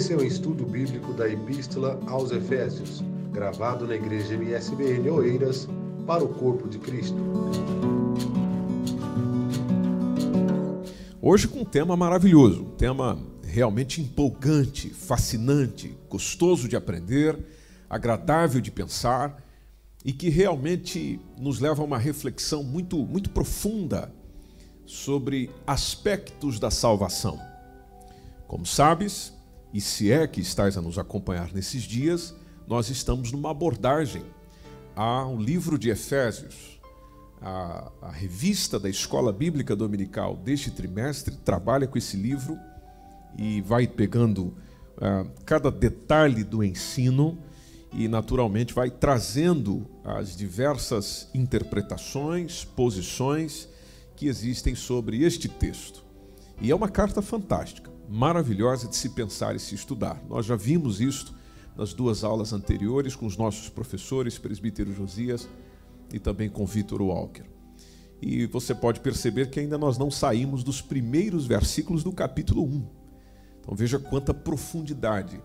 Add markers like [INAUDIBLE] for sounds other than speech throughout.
Esse é o estudo bíblico da Epístola aos Efésios, gravado na Igreja MSBN Oeiras, para o Corpo de Cristo. Hoje com um tema maravilhoso, um tema realmente empolgante, fascinante, gostoso de aprender, agradável de pensar e que realmente nos leva a uma reflexão muito, muito profunda sobre aspectos da salvação. Como sabes, e se é que estás a nos acompanhar nesses dias, nós estamos numa abordagem ao livro de Efésios. A, a, revista da Escola Bíblica Dominical deste trimestre trabalha com esse livro e vai pegando uh, cada detalhe do ensino e, naturalmente, vai trazendo as diversas interpretações, posições que existem sobre este texto. E é uma carta fantástica maravilhosa de se pensar e se estudar. Nós já vimos isto nas duas aulas anteriores com os nossos professores, presbítero Josias e também com Vitor Walker. E você pode perceber que ainda nós não saímos dos primeiros versículos do capítulo 1. Então veja quanta profundidade,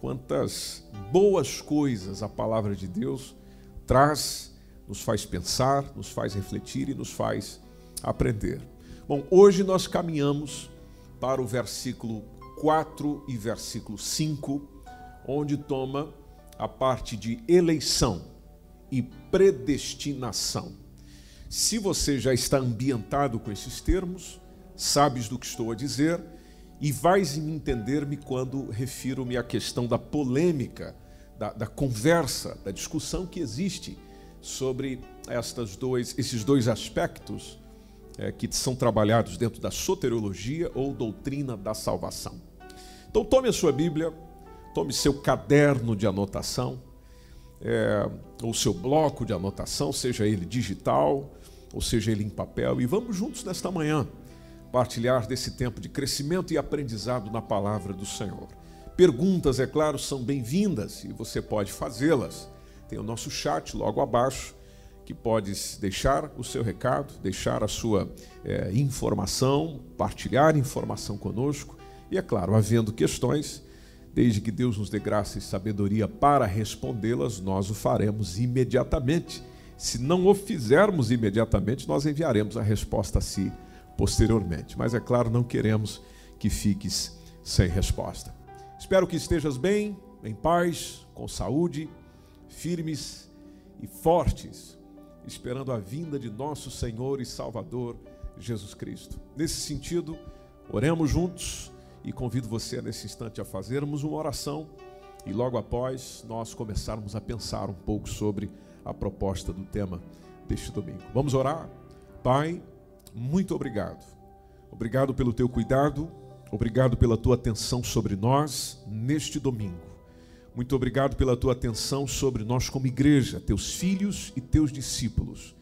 quantas boas coisas a palavra de Deus traz, nos faz pensar, nos faz refletir e nos faz aprender. Bom, hoje nós caminhamos para o versículo 4 e versículo 5, onde toma a parte de eleição e predestinação. Se você já está ambientado com esses termos, sabes do que estou a dizer e vais entender-me quando refiro-me à questão da polêmica, da, da, conversa, da discussão que existe sobre estas dois, esses dois aspectos é, que são trabalhados dentro da soteriologia ou doutrina da salvação. Então, tome a sua Bíblia, tome seu caderno de anotação, é, ou seu bloco de anotação, seja ele digital, ou seja ele em papel, e vamos juntos nesta manhã partilhar desse tempo de crescimento e aprendizado na palavra do Senhor. Perguntas, é claro, são bem-vindas e você pode fazê-las. Tem o nosso chat logo abaixo que podes deixar o seu recado, deixar a sua é, informação, partilhar informação conosco. E é claro, havendo questões, desde que Deus nos dê graça e sabedoria para respondê-las, nós o faremos imediatamente. Se não o fizermos imediatamente, nós enviaremos a resposta a si posteriormente. Mas é claro, não queremos que fiques sem resposta. Espero que estejas bem, em paz, com saúde, firmes e fortes esperando a vinda de nosso Senhor e Salvador Jesus Cristo. Nesse sentido, oremos juntos e convido você nesse instante a fazermos uma oração e logo após nós começarmos a pensar um pouco sobre a proposta do tema deste domingo. Vamos orar? Pai, muito obrigado. Obrigado pelo teu cuidado, obrigado pela tua atenção sobre nós neste domingo. Muito obrigado pela tua atenção sobre nós como igreja, teus filhos e teus discípulos.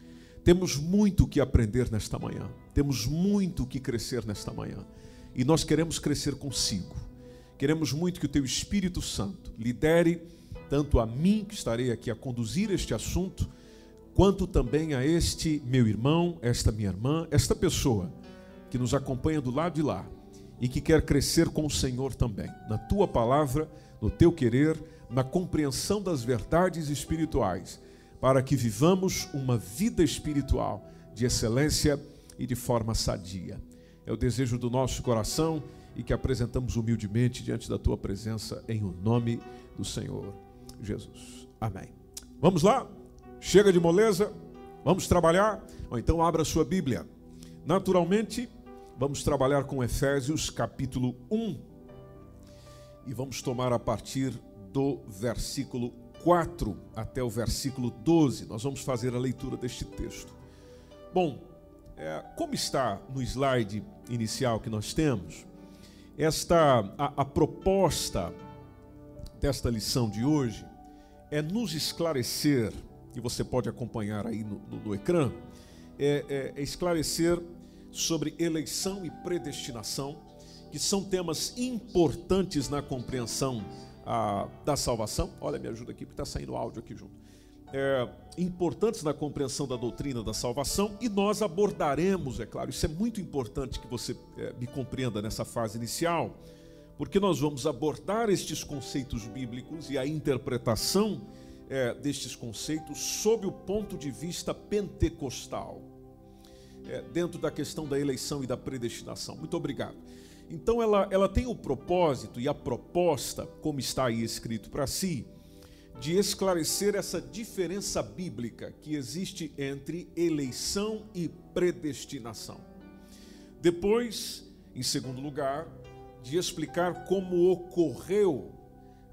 Temos muito que aprender nesta manhã, temos muito que crescer nesta manhã. E nós queremos crescer consigo. Queremos muito que o teu Espírito Santo lidere tanto a mim, que estarei aqui a conduzir este assunto, quanto também a este meu irmão, esta minha irmã, esta pessoa que nos acompanha do lado de lá e que quer crescer com o Senhor também, na tua palavra no teu querer, na compreensão das verdades espirituais, para que vivamos uma vida espiritual de excelência e de forma sadia. É o desejo do nosso coração e que apresentamos humildemente diante da tua presença em o nome do Senhor Jesus. Amém. Vamos lá? Chega de moleza? Vamos trabalhar? Ou então abra sua Bíblia. Naturalmente, vamos trabalhar com Efésios capítulo 1 e vamos tomar a partir do versículo 4 até o versículo 12. Nós vamos fazer a leitura deste texto. Bom, é, como está no slide inicial que nós temos, esta a, a proposta desta lição de hoje é nos esclarecer, e você pode acompanhar aí no, no, no ecrã, é, é, é esclarecer sobre eleição e predestinação que são temas importantes na compreensão ah, da salvação. Olha, me ajuda aqui, porque está saindo áudio aqui junto. É, importantes na compreensão da doutrina da salvação e nós abordaremos, é claro, isso é muito importante que você é, me compreenda nessa fase inicial, porque nós vamos abordar estes conceitos bíblicos e a interpretação é, destes conceitos sob o ponto de vista pentecostal, é, dentro da questão da eleição e da predestinação. Muito obrigado. Então, ela, ela tem o propósito e a proposta, como está aí escrito para si, de esclarecer essa diferença bíblica que existe entre eleição e predestinação. Depois, em segundo lugar, de explicar como ocorreu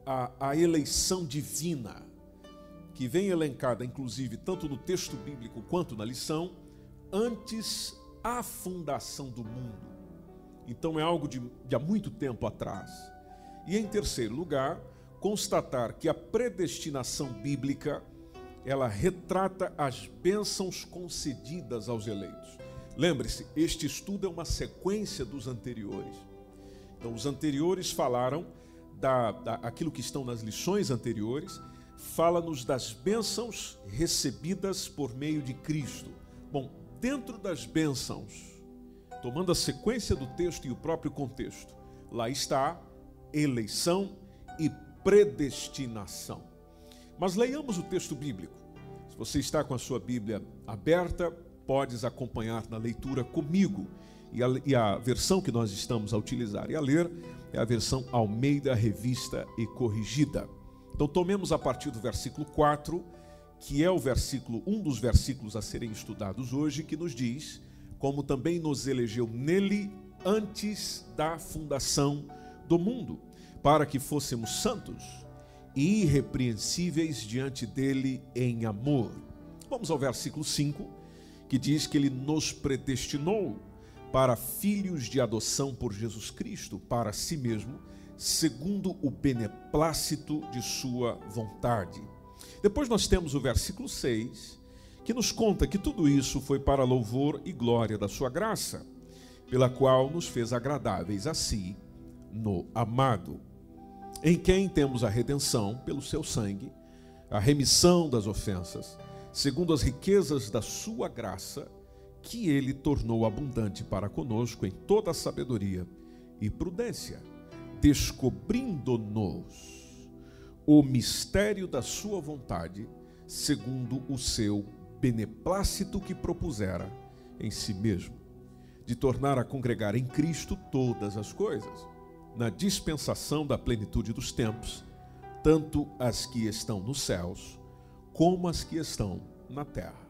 a, a eleição divina, que vem elencada, inclusive, tanto no texto bíblico quanto na lição, antes a fundação do mundo. Então é algo de, de há muito tempo atrás. E em terceiro lugar, constatar que a predestinação bíblica ela retrata as bênçãos concedidas aos eleitos. Lembre-se, este estudo é uma sequência dos anteriores. Então, os anteriores falaram da, da aquilo que estão nas lições anteriores, fala-nos das bênçãos recebidas por meio de Cristo. Bom, dentro das bênçãos, tomando a sequência do texto e o próprio contexto, lá está eleição e predestinação. Mas leiamos o texto bíblico. Se você está com a sua Bíblia aberta, podes acompanhar na leitura comigo e a, e a versão que nós estamos a utilizar e a ler é a versão Almeida Revista e Corrigida. Então tomemos a partir do versículo 4, que é o versículo, um dos versículos a serem estudados hoje, que nos diz: como também nos elegeu nele antes da fundação do mundo, para que fôssemos santos e irrepreensíveis diante dele em amor. Vamos ao versículo 5, que diz que ele nos predestinou para filhos de adoção por Jesus Cristo, para si mesmo, segundo o beneplácito de sua vontade. Depois nós temos o versículo 6, que nos conta que tudo isso foi para louvor e glória da sua graça, pela qual nos fez agradáveis a si no amado, em quem temos a redenção pelo seu sangue, a remissão das ofensas, segundo as riquezas da sua graça, que ele tornou abundante para conosco em toda a sabedoria e prudência, descobrindo-nos o mistério da sua vontade, segundo o seu beneplácito que propusera em si mesmo, de tornar a congregar em Cristo todas as coisas, na dispensação da plenitude dos tempos, tanto as que estão nos céus, como as que estão na terra.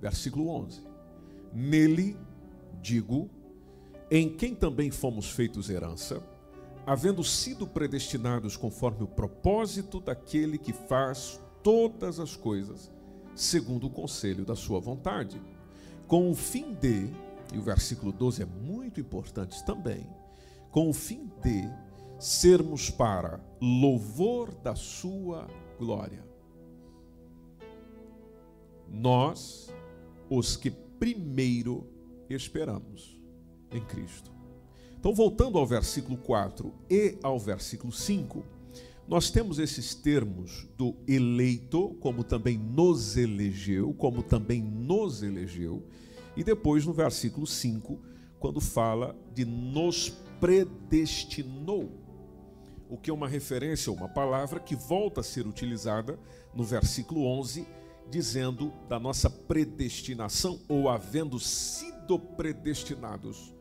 Versículo 11 Nele, digo, em quem também fomos feitos herança, havendo sido predestinados conforme o propósito daquele que faz todas as coisas, segundo o conselho da sua vontade, com o fim de, e o versículo 12 é muito importante também, com o fim de sermos para louvor da sua glória. Nós, os que primeiro esperamos em Cristo. Então, voltando ao versículo 4 e ao versículo 5, nós temos esses termos do eleito, como também nos elegeu, como também nos elegeu, e depois no versículo 5, quando fala de nos predestinou, o que é uma referência, uma palavra que volta a ser utilizada no versículo 11 dizendo da nossa predestinação ou havendo sido predestinados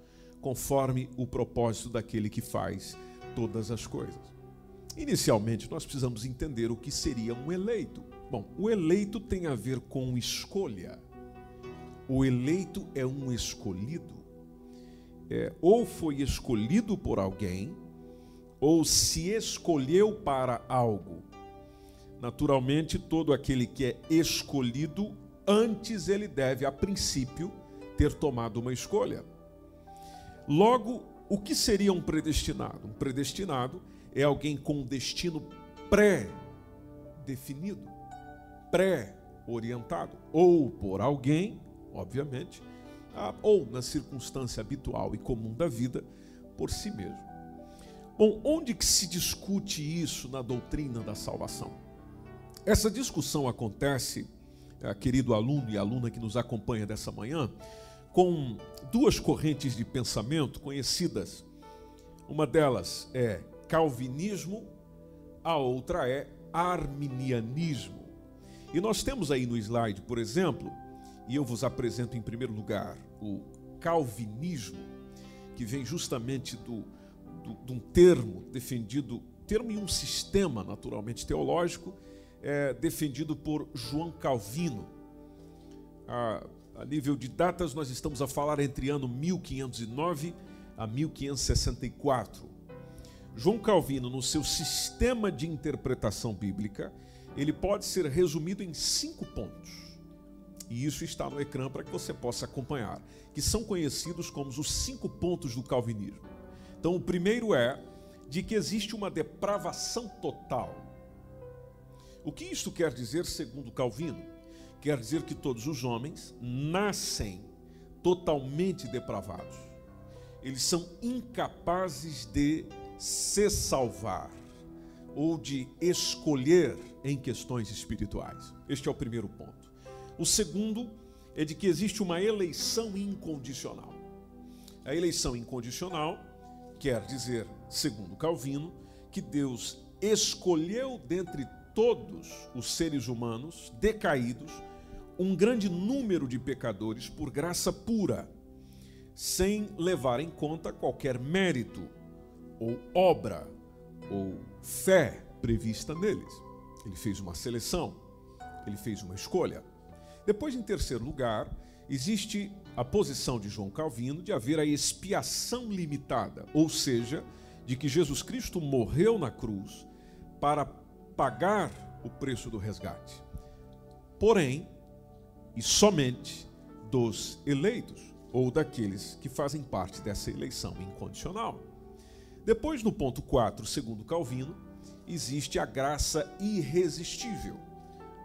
conforme o propósito daquele que faz todas as coisas. Inicialmente, nós precisamos entender o que seria um eleito. Bom, o eleito tem a ver com escolha. O eleito é um escolhido. É, ou foi escolhido por alguém, ou se escolheu para algo. Naturalmente, todo aquele que é escolhido, antes ele deve, a princípio, ter tomado uma escolha. Logo, o que seria um predestinado? Um predestinado é alguém com um destino pré-definido, pré-orientado, ou por alguém, obviamente, ou na circunstância habitual e comum da vida, por si mesmo. Bom, onde que se discute isso na doutrina da salvação? Essa discussão acontece, eh, querido aluno e aluna que nos acompanha dessa manhã, com duas correntes de pensamento conhecidas. Uma delas é calvinismo, a outra é arminianismo. E nós temos aí no slide, por exemplo, e eu vos apresento em primeiro lugar o calvinismo, que vem justamente do, do, de um termo defendido, termo e um sistema naturalmente teológico, é, defendido por João Calvino. A, a nível de datas, nós estamos a falar entre ano 1509 a 1564. João Calvino, no seu sistema de interpretação bíblica, ele pode ser resumido em cinco pontos. E isso está no ecrã para que você possa acompanhar, que são conhecidos como os cinco pontos do calvinismo. Então, o primeiro é de que existe uma depravação total. O que isto quer dizer, segundo Calvino? Quer dizer que todos os homens nascem totalmente depravados. Eles são incapazes de se salvar ou de escolher em questões espirituais. Este é o primeiro ponto. O segundo é de que existe uma eleição incondicional. A eleição incondicional quer dizer, segundo Calvino, que Deus escolheu dentre todos os seres humanos decaídos um grande número de pecadores por graça pura, sem levar em conta qualquer mérito ou obra ou fé prevista neles. Ele fez uma seleção, ele fez uma escolha. Depois, em terceiro lugar, existe a posição de João Calvino de haver a expiação limitada, ou seja, de que Jesus Cristo morreu na cruz para pagar o preço do resgate. Porém, e somente dos eleitos ou daqueles que fazem parte dessa eleição incondicional. Depois, no ponto 4, segundo Calvino, existe a graça irresistível,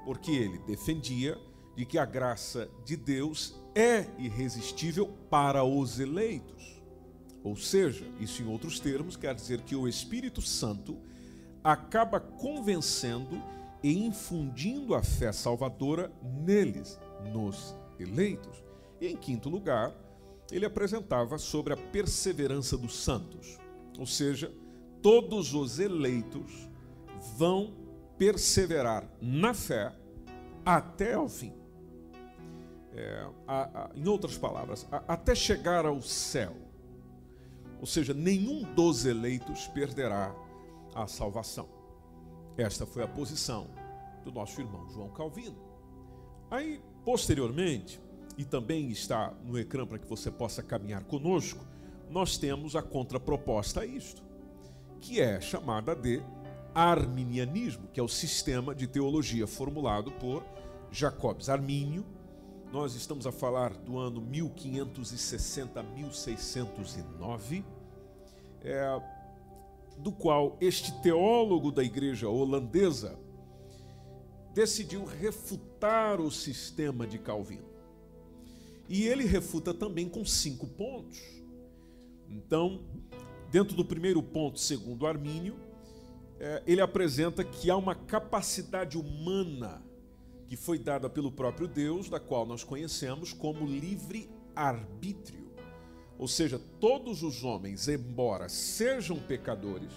porque ele defendia de que a graça de Deus é irresistível para os eleitos. Ou seja, isso em outros termos quer dizer que o Espírito Santo acaba convencendo e infundindo a fé salvadora neles, nos eleitos. E em quinto lugar, ele apresentava sobre a perseverança dos santos. Ou seja, todos os eleitos vão perseverar na fé até ao fim. É, a, a, em outras palavras, a, até chegar ao céu. Ou seja, nenhum dos eleitos perderá a salvação. Esta foi a posição do nosso irmão João Calvino. Aí, posteriormente, e também está no ecrã para que você possa caminhar conosco, nós temos a contraproposta a isto, que é chamada de arminianismo, que é o sistema de teologia formulado por Jacobs Armínio. Nós estamos a falar do ano 1560 1609, é, do qual este teólogo da igreja holandesa decidiu refutar o sistema de Calvino. E ele refuta também com cinco pontos. Então, dentro do primeiro ponto, segundo Armínio, é, ele apresenta que há uma capacidade humana que foi dada pelo próprio Deus, da qual nós conhecemos como livre arbítrio. Ou seja, todos os homens, embora sejam pecadores,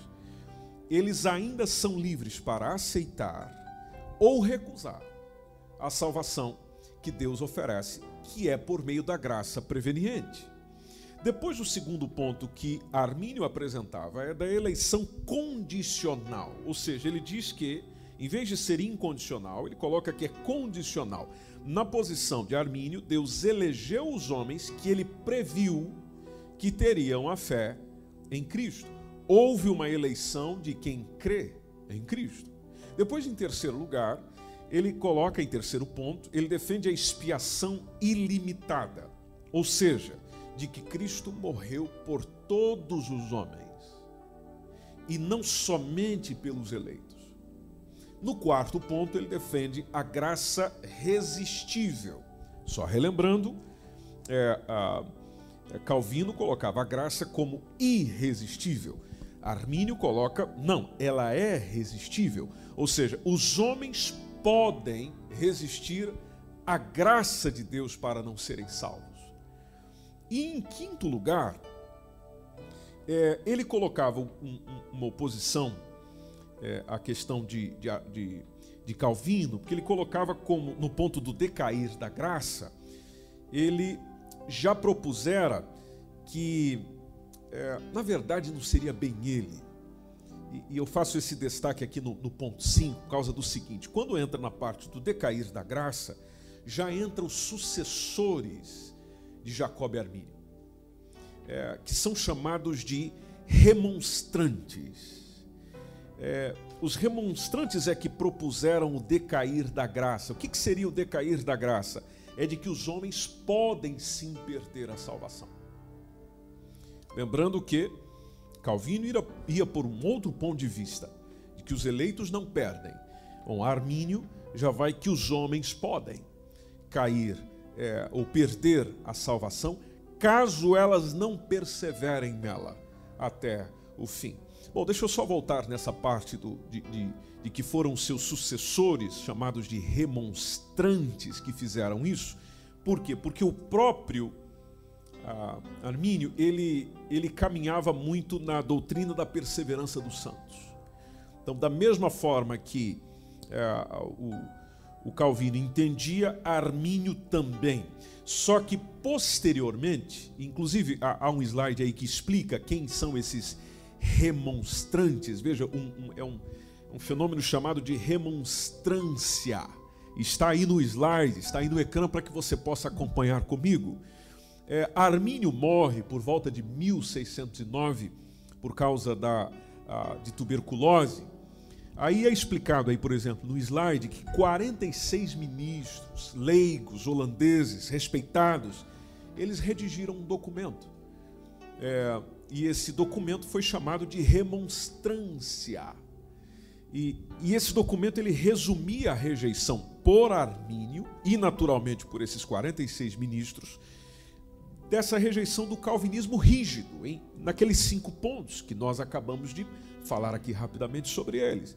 eles ainda são livres para aceitar ou recusar a salvação que Deus oferece, que é por meio da graça preveniente. Depois, o segundo ponto que Armínio apresentava é da eleição condicional, ou seja, ele diz que, em vez de ser incondicional, ele coloca que é condicional. Na posição de Armínio, Deus elegeu os homens que ele previu que teriam a fé em Cristo. Houve uma eleição de quem crê em Cristo. Depois, em terceiro lugar, ele coloca em terceiro ponto, ele defende a expiação ilimitada, ou seja, de que Cristo morreu por todos os homens e não somente pelos eleitos. No quarto ponto, ele defende a graça resistível. Só relembrando, é, a, é, Calvino colocava a graça como irresistível. Armínio coloca, não, ela é resistível. Ou seja, os homens podem resistir à graça de Deus para não serem salvos. E em quinto lugar, é, ele colocava um, um, uma oposição é, à questão de, de, de, de, Calvino, porque ele colocava como no ponto do decair da graça, ele já propusera que, é, na verdade, não seria bem ele. E, e eu faço esse destaque aqui no, no ponto 5, por causa do seguinte: quando entra na parte do decair da graça, já entram sucessores de Jacob e Armínio é, que são chamados de remonstrantes. É, os remonstrantes é que propuseram o decair da graça. O que, que seria o decair da graça? É de que os homens podem sim perder a salvação. Lembrando que Calvino ia, ia por um outro ponto de vista, de que os eleitos não perdem. Bom, Armínio já vai que os homens podem cair é, ou perder a salvação caso elas não perseverem nela até o fim. Bom, deixa eu só voltar nessa parte do, de, de, de que foram seus sucessores, chamados de remonstrantes, que fizeram isso. Por quê? Porque o próprio ah, Armínio, ele, ele caminhava muito na doutrina da perseverança dos santos. Então, da mesma forma que eh, o o Calvino entendia, Armínio também. Só que posteriormente, inclusive há, um slide aí que explica quem são esses remonstrantes. Veja, um, um, é um, um fenômeno chamado de remonstrância. Está aí no slide, está aí no ecrã para que você possa acompanhar comigo. É, Armínio morre por volta de 1609 por causa da, a, de tuberculose. Aí é explicado aí, por exemplo, no slide que 46 ministros, leigos, holandeses, respeitados, eles redigiram um documento. É, e esse documento foi chamado de remonstrância. E, e, esse documento ele resumia a rejeição por Armínio e naturalmente por esses 46 ministros dessa rejeição do calvinismo rígido, hein? naqueles cinco pontos que nós acabamos de falar aqui rapidamente sobre eles.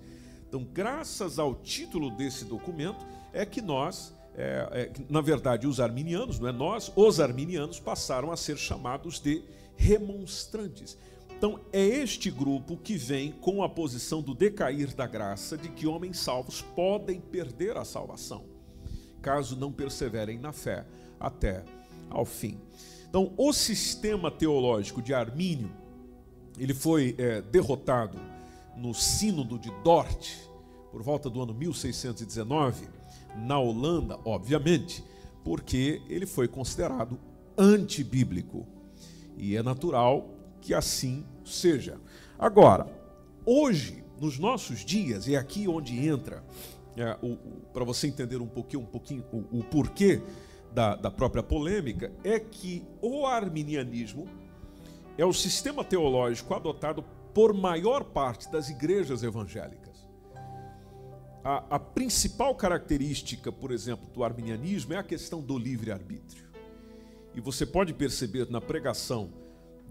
Então, graças ao título desse documento, é que nós, é, é, na verdade, os arminianos, não é nós, os arminianos passaram a ser chamados de remonstrantes. Então, é este grupo que vem com a posição do decair da graça, de que homens salvos podem perder a salvação, caso não perseverem na fé até ao fim. Então, o sistema teológico de Armínio ele foi é, derrotado no Sínodo de Dort, por volta do ano 1619, na Holanda, obviamente, porque ele foi considerado antibíblico. E é natural que assim seja. Agora, hoje, nos nossos dias, é aqui onde entra, é, para você entender um pouquinho, um pouquinho o, o porquê da, da própria polêmica, é que o arminianismo é o sistema teológico adotado por maior parte das igrejas evangélicas. A, a, principal característica, por exemplo, do arminianismo é a questão do livre-arbítrio. E você pode perceber na pregação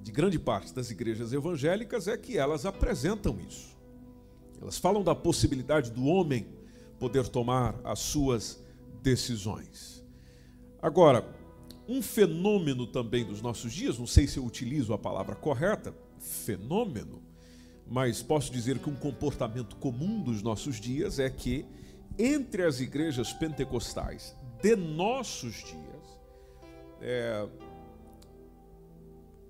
de grande parte das igrejas evangélicas é que elas apresentam isso. Elas falam da possibilidade do homem poder tomar as suas decisões. Agora, um fenômeno também dos nossos dias, não sei se eu utilizo a palavra correta, fenômeno, mas posso dizer que um comportamento comum dos nossos dias é que entre as igrejas pentecostais de nossos dias, é,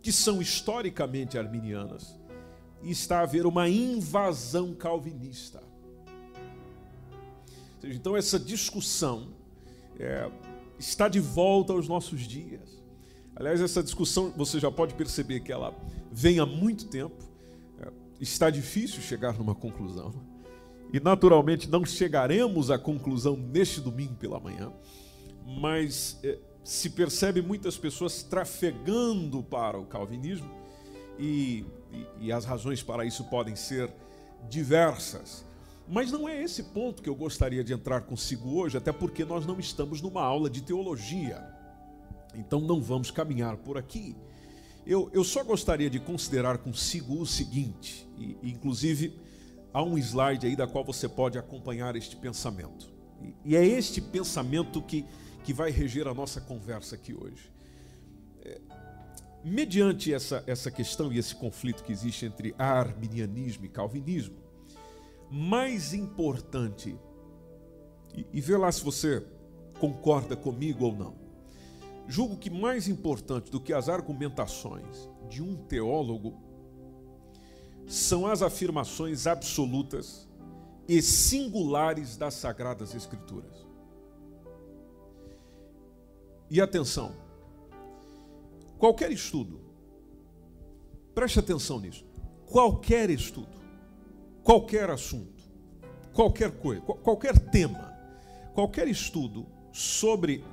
que são historicamente arminianas, está a haver uma invasão calvinista. Então, essa discussão é, está de volta aos nossos dias. Aliás, essa discussão você já pode perceber que ela vem há muito tempo. É, está difícil chegar numa conclusão. E naturalmente não chegaremos à conclusão neste domingo pela manhã. Mas é, se percebe muitas pessoas trafegando para o calvinismo e, e, e as razões para isso podem ser diversas. Mas não é esse ponto que eu gostaria de entrar consigo hoje, até porque nós não estamos numa aula de teologia. Então não vamos caminhar por aqui. Eu, eu só gostaria de considerar consigo o seguinte, e, inclusive há um slide aí da qual você pode acompanhar este pensamento. E, e é este pensamento que, que vai reger a nossa conversa aqui hoje. É, mediante essa, essa questão e esse conflito que existe entre arminianismo e calvinismo, mais importante, e, e vê lá se você concorda comigo ou não, julgo que mais importante do que as argumentações de um teólogo são as afirmações absolutas e singulares das Sagradas Escrituras. E atenção, qualquer estudo, preste atenção nisso, qualquer estudo, qualquer assunto, qualquer coisa, qualquer tema, qualquer estudo sobre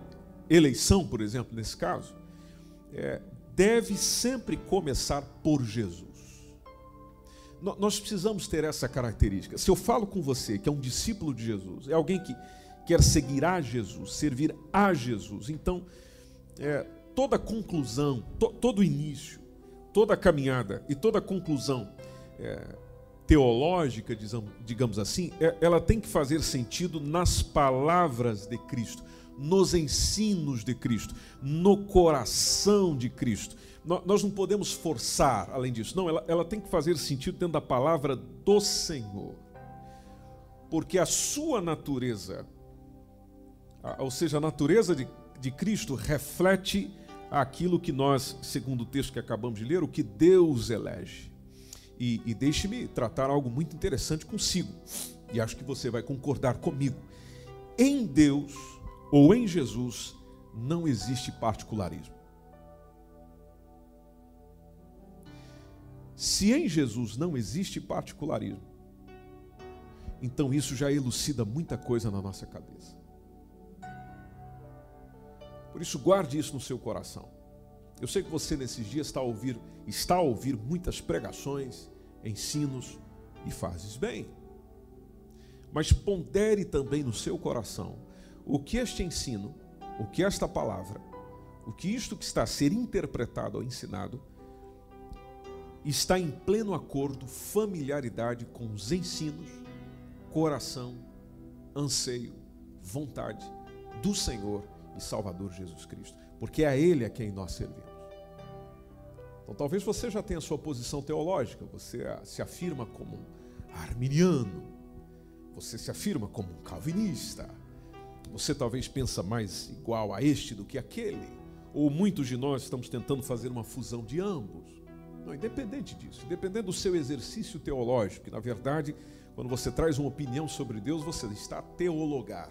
eleição, por exemplo, nesse caso, é, deve sempre começar por Jesus. Nós precisamos ter essa característica. Se eu falo com você que é um discípulo de Jesus, é alguém que quer seguir a Jesus, servir a Jesus. Então, é, toda conclusão, to, todo início, toda caminhada e toda conclusão é, teológica, digamos assim, é, ela tem que fazer sentido nas palavras de Cristo, nos ensinos de Cristo, no coração de Cristo. Nós não podemos forçar além disso. Não, ela, ela tem que fazer sentido dentro da palavra do Senhor. Porque a sua natureza ou seja, a natureza de, de Cristo reflete aquilo que nós, segundo o texto que acabamos de ler, o que Deus elege. E, e deixe-me tratar algo muito interessante consigo, e acho que você vai concordar comigo. Em Deus ou em Jesus não existe particularismo. Se em Jesus não existe particularismo, então isso já elucida muita coisa na nossa cabeça. Por isso, guarde isso no seu coração. Eu sei que você nesses dias está a ouvir, está a ouvir muitas pregações, ensinos e fazes bem. Mas pondere também no seu coração o que este ensino, o que esta palavra, o que isto que está a ser interpretado ou ensinado, está em pleno acordo, familiaridade com os ensinos, coração, anseio, vontade do Senhor e Salvador Jesus Cristo, porque é a Ele a quem nós servimos. Então, talvez você já tenha a sua posição teológica, você se afirma como um arminiano, você se afirma como um calvinista, você talvez pensa mais igual a este do que aquele, ou muitos de nós estamos tentando fazer uma fusão de ambos. Não, independente disso, independente do seu exercício teológico, que na verdade, quando você traz uma opinião sobre Deus, você está a teologar.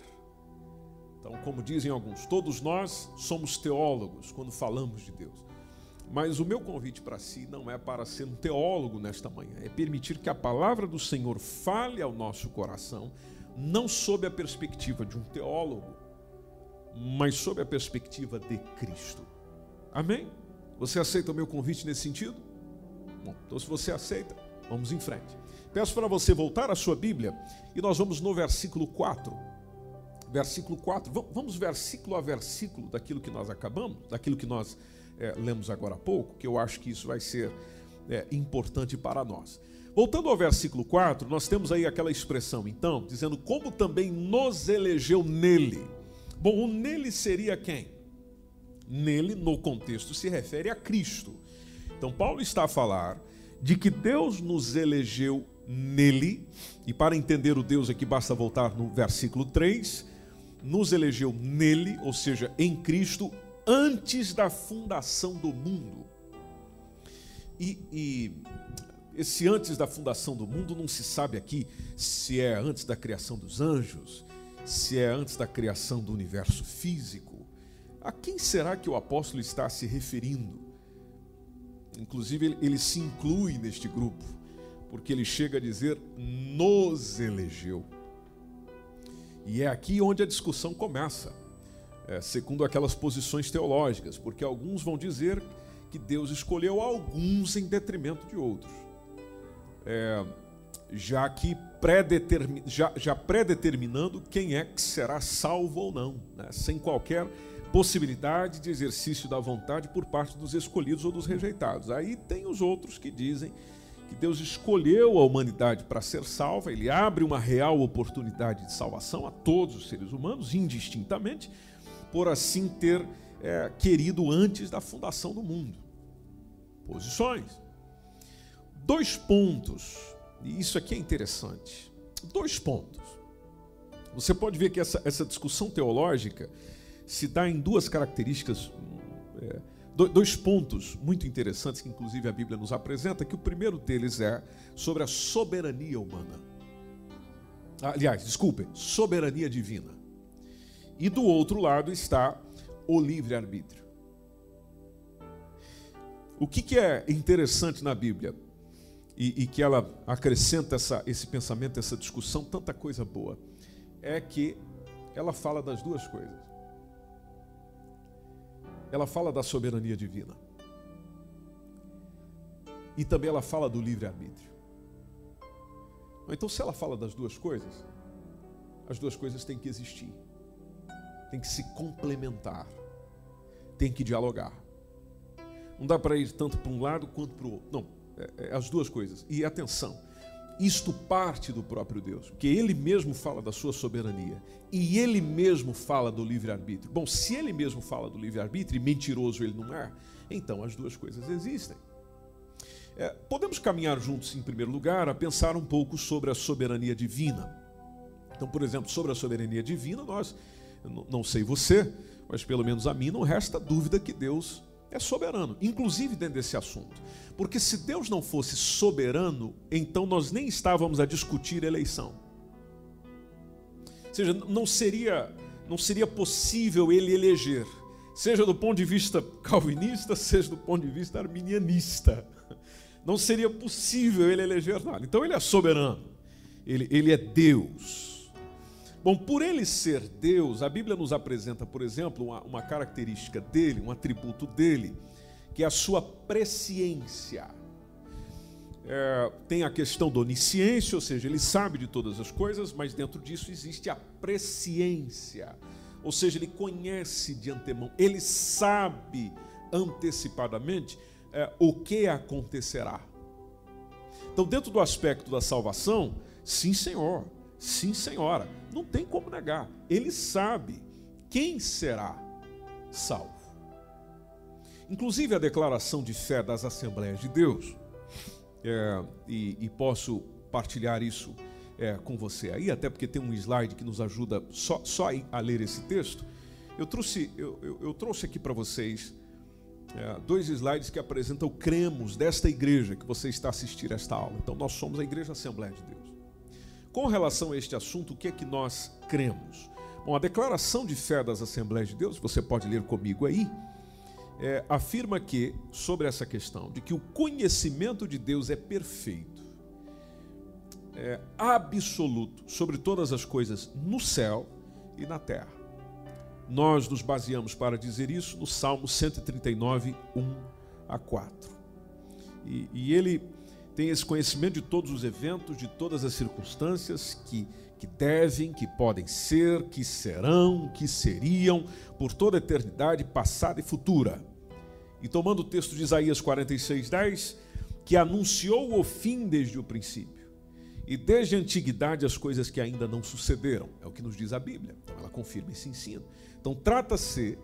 Então, como dizem alguns, todos nós somos teólogos quando falamos de Deus. Mas o meu convite para si não é para ser um teólogo nesta manhã, é permitir que a palavra do Senhor fale ao nosso coração, não sob a perspectiva de um teólogo, mas sob a perspectiva de Cristo. Amém? Você aceita o meu convite nesse sentido? Bom, então se você aceita, vamos em frente. Peço para você voltar à sua Bíblia e nós vamos no versículo 4 versículo 4. Vamos versículo a versículo daquilo que nós acabamos, daquilo que nós é, lemos agora há pouco, que eu acho que isso vai ser é, importante para nós. Voltando ao versículo 4, nós temos aí aquela expressão, então, dizendo como também nos elegeu nele. Bom, o nele seria quem? Nele, no contexto, se refere a Cristo. Então, Paulo está a falar de que Deus nos elegeu nele, e para entender o Deus aqui basta voltar no versículo 3, nos elegeu nele, ou seja, em Cristo, antes da fundação do mundo. E, e, esse antes da fundação do mundo não se sabe aqui se é antes da criação dos anjos, se é antes da criação do universo físico. A quem será que o apóstolo está se referindo? Inclusive, ele, ele se inclui neste grupo, porque ele chega a dizer: nos elegeu. E é aqui onde a discussão começa, é, segundo aquelas posições teológicas, porque alguns vão dizer que Deus escolheu alguns em detrimento de outros, é, já que já, já predeterminando quem é que será salvo ou não, né, sem qualquer possibilidade de exercício da vontade por parte dos escolhidos ou dos rejeitados. Aí tem os outros que dizem que Deus escolheu a humanidade para ser salva, ele abre uma real oportunidade de salvação a todos os seres humanos, indistintamente, por assim ter é, querido antes da fundação do mundo. posições. Dois pontos, e isso aqui é interessante. Dois pontos. Você pode ver que essa, essa discussão teológica se dá em duas características, é, dois pontos muito interessantes que, inclusive, a Bíblia nos apresenta. Que o primeiro deles é sobre a soberania humana. Aliás, desculpem, soberania divina. E do outro lado está o livre-arbítrio. O que, que, é interessante na Bíblia e, e que ela acrescenta essa, esse pensamento, essa discussão, tanta coisa boa, é que ela fala das duas coisas. Ela fala da soberania divina. E também ela fala do livre-arbítrio. Então, se ela fala das duas coisas, as duas coisas têm que existir, têm que se complementar, têm que dialogar. Não dá para ir tanto para um lado quanto para o outro. Não, é, é as duas coisas. E atenção, isto parte do próprio Deus, porque ele mesmo fala da sua soberania e ele mesmo fala do livre-arbítrio. Bom, se ele mesmo fala do livre-arbítrio e mentiroso ele não é, então as duas coisas existem. É, podemos caminhar juntos, em primeiro lugar, a pensar um pouco sobre a soberania divina. Então, por exemplo, sobre a soberania divina, nós, não sei você, mas pelo menos a mim, não resta dúvida que Deus é soberano, inclusive dentro desse assunto. Porque se Deus não fosse soberano, então nós nem estávamos a discutir eleição. Ou seja, não seria, não seria possível ele eleger, seja do ponto de vista calvinista, seja do ponto de vista arminianista. Não seria possível ele eleger nada. Então ele é soberano, ele, ele é Deus. Bom, por ele ser Deus, a Bíblia nos apresenta, por exemplo, uma, uma característica dele, um atributo dele, que é a sua presciência. É, tem a questão da onisciência, ou seja, ele sabe de todas as coisas, mas dentro disso existe a presciência, ou seja, ele conhece de antemão, ele sabe antecipadamente é, o que acontecerá. Então, dentro do aspecto da salvação, sim, Senhor, sim, Senhora não tem como negar. Ele sabe quem será salvo. Inclusive a declaração de fé das Assembleias de Deus, é, e, e, posso partilhar isso é, com você aí, até porque tem um slide que nos ajuda só, só a ler esse texto. Eu trouxe, eu, eu, eu trouxe aqui para vocês é, dois slides que apresentam o cremos desta igreja que você está assistindo esta aula. Então, nós somos a Igreja Assembleia de Deus. Com relação a este assunto, o que é que nós cremos? Bom, a declaração de fé das Assembleias de Deus, você pode ler comigo aí, é, afirma que, sobre essa questão, de que o conhecimento de Deus é perfeito, é absoluto sobre todas as coisas no céu e na terra. Nós nos baseamos para dizer isso no Salmo 139, 1 a 4. E, e ele tem esse conhecimento de todos os eventos, de todas as circunstâncias que, que devem, que podem ser, que serão, que seriam, por toda a eternidade passada e futura. E tomando o texto de Isaías 46, 10, que anunciou o fim desde o princípio, e desde a antiguidade as coisas que ainda não sucederam, é o que nos diz a Bíblia, então ela confirma esse ensino. Então trata-se,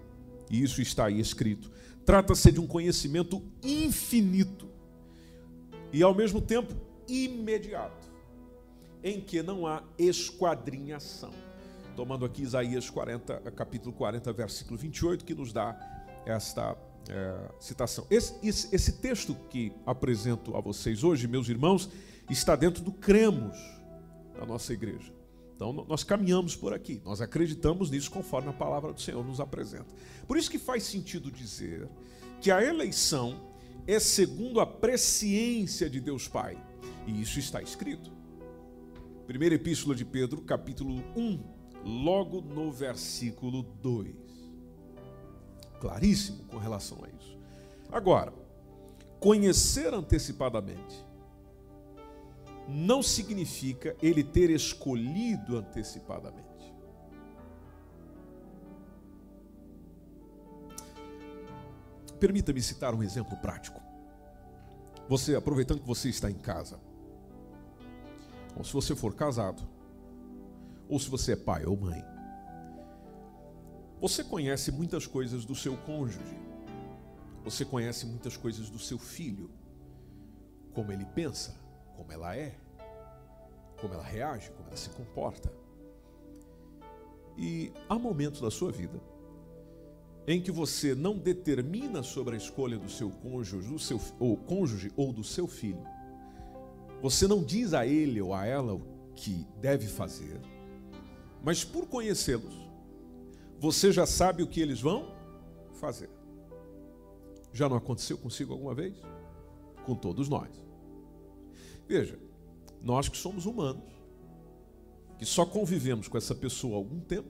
e isso está aí escrito, trata-se de um conhecimento infinito e ao mesmo tempo imediato, em que não há esquadrinhação. Tomando aqui Isaías 40, capítulo 40, versículo 28, que nos dá esta é, citação. Esse, esse, esse texto que apresento a vocês hoje, meus irmãos, está dentro do cremos da nossa igreja. Então, nós caminhamos por aqui, nós acreditamos nisso conforme a palavra do Senhor nos apresenta. Por isso que faz sentido dizer que a eleição é segundo a presciência de Deus Pai. E isso está escrito. Primeira Epístola de Pedro, capítulo 1, logo no versículo 2. Claríssimo com relação a isso. Agora, conhecer antecipadamente não significa ele ter escolhido antecipadamente. Permita-me citar um exemplo prático. Você, aproveitando que você está em casa, ou se você for casado, ou se você é pai ou mãe, você conhece muitas coisas do seu cônjuge, Você conhece muitas coisas do seu filho, como ele pensa, como ela é, como ela reage, como ela se comporta. E há momentos da sua vida em que você não determina sobre a escolha do seu cônjuge, do seu, ou cônjuge ou do seu filho. Você não diz a ele ou a ela o que deve fazer, mas por conhecê-los, você já sabe o que eles vão fazer. Já não aconteceu consigo alguma vez? Com todos nós. Veja, nós que somos humanos, que só convivemos com essa pessoa há algum tempo,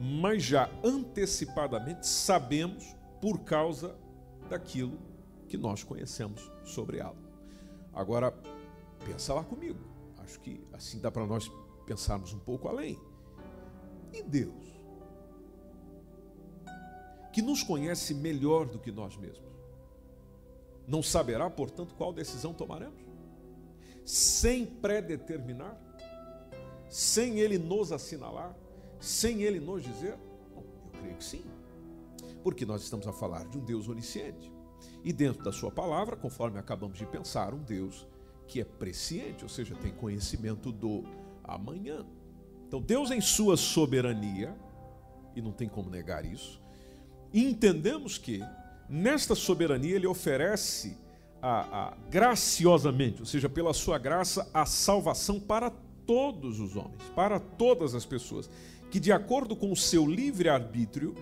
mas já antecipadamente sabemos por causa daquilo que nós conhecemos sobre ela. Agora, pensa lá comigo. Acho que assim dá para nós pensarmos um pouco além. E Deus? Que nos conhece melhor do que nós mesmos. Não saberá, portanto, qual decisão tomaremos? Sem predeterminar? Sem Ele nos assinalar? Sem ele nos dizer? Bom, eu creio que sim. Porque nós estamos a falar de um Deus onisciente. E dentro da sua palavra, conforme acabamos de pensar, um Deus que é presciente, ou seja, tem conhecimento do amanhã. Então, Deus em sua soberania, e não tem como negar isso, entendemos que nesta soberania ele oferece a, a, graciosamente, ou seja, pela sua graça, a salvação para todos os homens, para todas as pessoas que, de acordo com o seu livre-arbítrio,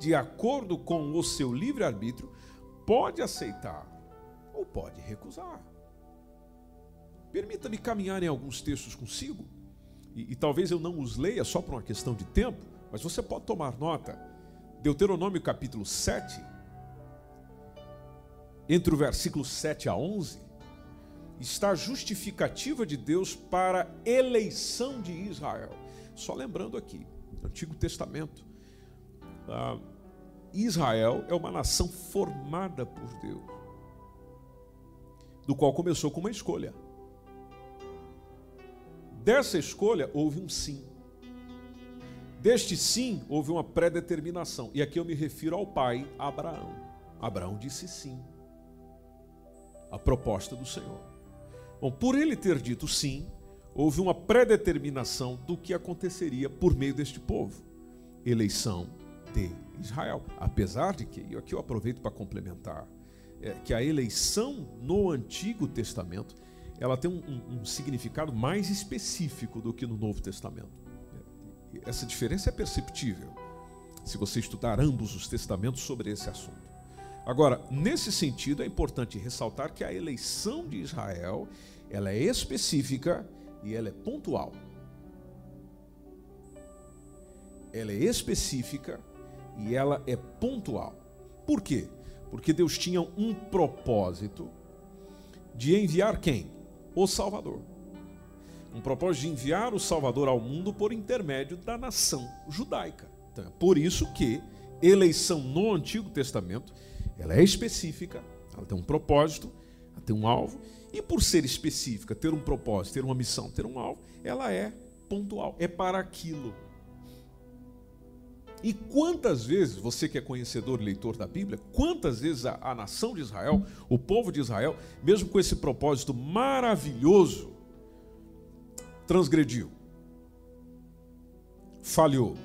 de acordo com o seu livre-arbítrio, pode aceitar ou pode recusar. Permita-me caminhar em alguns textos consigo, e, e, talvez eu não os leia só por uma questão de tempo, mas você pode tomar nota. Deuteronômio capítulo 7, entre o versículo 7 a 11, está a justificativa de Deus para eleição de Israel. Só lembrando aqui, Antigo Testamento, ah, Israel é uma nação formada por Deus, do qual começou com uma escolha. Dessa escolha houve um sim. Deste sim houve uma predeterminação. E aqui eu me refiro ao pai Abraão. Abraão disse sim à proposta do Senhor. Bom, por ele ter dito sim, houve uma predeterminação do que aconteceria por meio deste povo. Eleição de Israel. Apesar de que, e aqui eu aproveito para complementar, é, que a eleição no Antigo Testamento ela tem um, um, um, significado mais específico do que no Novo Testamento. É, essa diferença é perceptível se você estudar ambos os testamentos sobre esse assunto. Agora, nesse sentido, é importante ressaltar que a eleição de Israel ela é específica e ela é pontual. Ela é específica e ela é pontual. Por quê? Porque Deus tinha um propósito de enviar quem? O Salvador. Um propósito de enviar o Salvador ao mundo por intermédio da nação judaica. Então, é por isso que eleição no Antigo Testamento, ela é específica, ela tem um propósito, ela tem um alvo e por ser específica, ter um propósito, ter uma missão, ter um alvo, ela é pontual, é para aquilo. E quantas vezes, você que é conhecedor e leitor da Bíblia, quantas vezes a, a nação de Israel, o povo de Israel, mesmo com esse propósito maravilhoso, transgrediu, falhou.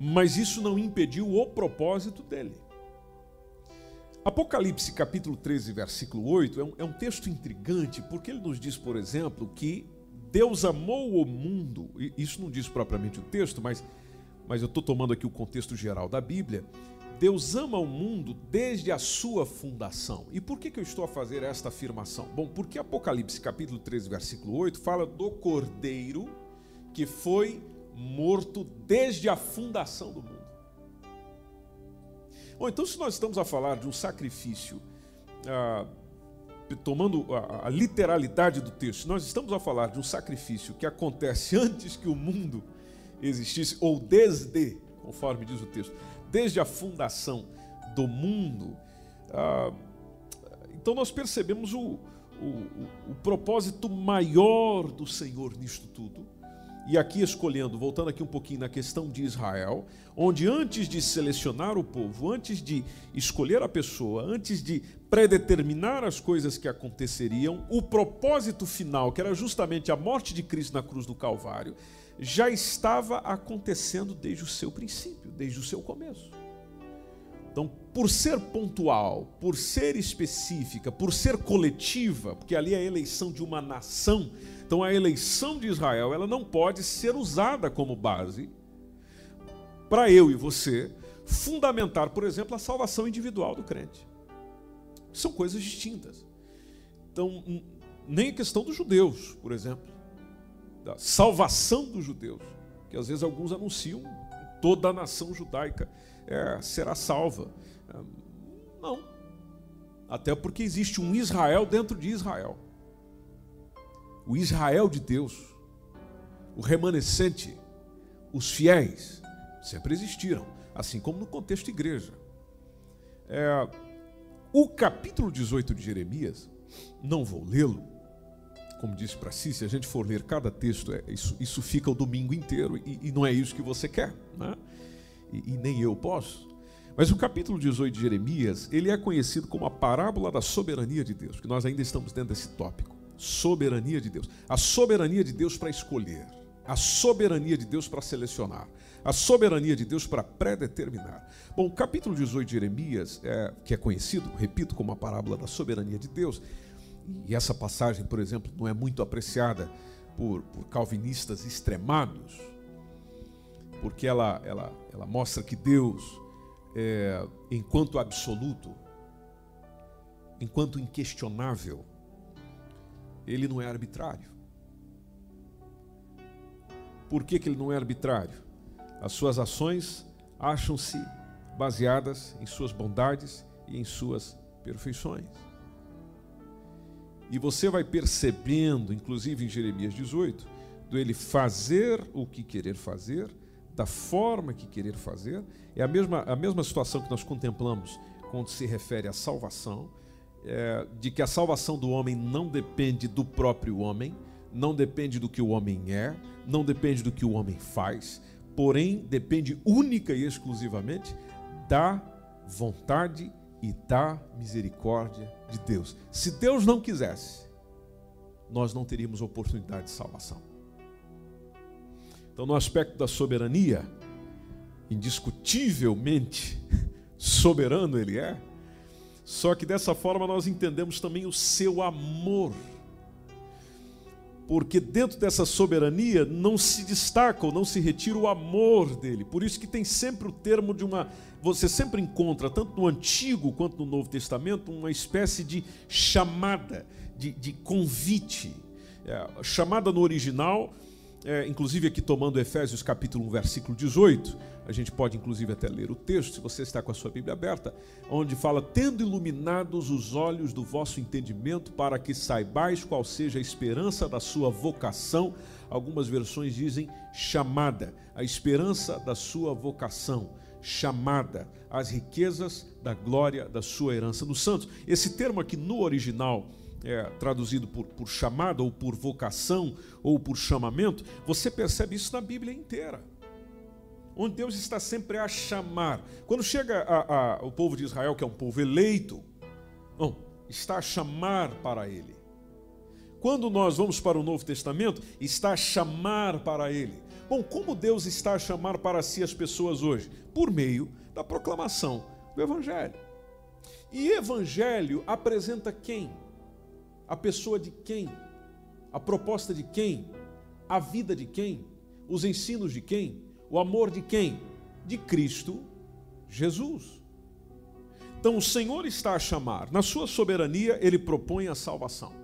Mas isso não impediu o propósito dele. Apocalipse capítulo 13, versículo 8 é um, é um, texto intrigante, porque ele nos diz, por exemplo, que Deus amou o mundo, isso não diz propriamente o texto, mas, mas eu estou tomando aqui o contexto geral da Bíblia. Deus ama o mundo desde a sua fundação. E por que, que eu estou a fazer esta afirmação? Bom, porque Apocalipse capítulo 13, versículo 8 fala do cordeiro que foi morto desde a fundação do mundo. Bom, então, se nós estamos a falar de um sacrifício, ah, tomando a, a literalidade do texto, nós estamos a falar de um sacrifício que acontece [LAUGHS] antes que o mundo existisse, ou desde, conforme diz o texto, desde a fundação do mundo. Ah, então, nós percebemos o, o, o, o propósito maior do Senhor nisto tudo e aqui escolhendo, voltando aqui um pouquinho na questão de Israel, onde antes de selecionar o povo, antes de escolher a pessoa, antes de predeterminar as coisas que aconteceriam, o propósito final, que era justamente a morte de Cristo na cruz do Calvário, já estava acontecendo desde o seu princípio, desde o seu começo. Então, por ser pontual, por ser específica, por ser coletiva, porque ali é a eleição de uma nação, então a eleição de Israel, ela não pode ser usada como base para eu e você fundamentar, por exemplo, a salvação individual do crente. São coisas distintas. Então, nem a questão dos judeus, por exemplo, da salvação dos judeus, que às vezes alguns anunciam toda a nação judaica é, será salva. É, não. Até porque existe um Israel dentro de Israel. O Israel de Deus, o remanescente, os fiéis, sempre existiram, assim como no contexto igreja. É, o capítulo 18 de Jeremias, não vou lê-lo, como disse para si, se a gente for ler cada texto, é, isso, isso fica o domingo inteiro e, e não é isso que você quer. Né? e, e nem eu posso. Mas o capítulo 18 de Jeremias, ele é conhecido como a parábola da soberania de Deus, que nós ainda estamos dentro desse tópico. Soberania de Deus. A soberania de Deus para escolher, a soberania de Deus para selecionar, a soberania de Deus para predeterminar. Bom, o capítulo 18 de Jeremias, é, que é conhecido, repito, como a parábola da soberania de Deus, e essa passagem, por exemplo, não é muito apreciada por, por calvinistas extremados, porque ela, ela, ela mostra que Deus, é, enquanto absoluto, enquanto inquestionável, ele não é arbitrário. Por que, que ele não é arbitrário? As suas ações acham-se baseadas em suas bondades e em suas perfeições. E você vai percebendo, inclusive em Jeremias 18, do ele fazer o que querer fazer da forma que querer fazer. É a mesma, a mesma situação que nós contemplamos quando se refere à salvação, é, de que a salvação do homem não depende do próprio homem, não depende do que o homem é, não depende do que o homem faz, porém depende única e exclusivamente da vontade e da misericórdia de Deus. Se Deus não quisesse, nós não teríamos oportunidade de salvação. Então, no aspecto da soberania, indiscutivelmente [LAUGHS] soberano ele é, só que dessa forma nós entendemos também o seu amor. Porque dentro dessa soberania não se destaca ou não se retira o amor dele. Por isso que tem sempre o termo de uma. Você sempre encontra, tanto no Antigo quanto no Novo Testamento, uma espécie de chamada, de, de convite. É, chamada no original é, inclusive aqui tomando Efésios capítulo 1, versículo 18, a gente pode inclusive até ler o texto, se você está com a sua Bíblia aberta, onde fala: Tendo iluminados os olhos do vosso entendimento, para que saibais qual seja a esperança da sua vocação. Algumas versões dizem chamada, a esperança da sua vocação, chamada, as riquezas da glória da sua herança nos santos. Esse termo aqui no original é, traduzido por, por chamada, ou por vocação, ou por chamamento, você percebe isso na Bíblia inteira. Onde Deus está sempre a chamar. Quando chega a, a, o povo de Israel, que é um povo eleito, está a chamar para ele. Quando nós vamos para o Novo Testamento, está a chamar para ele. Bom, como Deus está a chamar para si as pessoas hoje? Por meio da proclamação do Evangelho. E Evangelho apresenta quem? A pessoa de quem? A proposta de quem? A vida de quem? Os ensinos de quem? O amor de quem? De Cristo Jesus. Então o Senhor está a chamar, na sua soberania, ele propõe a salvação,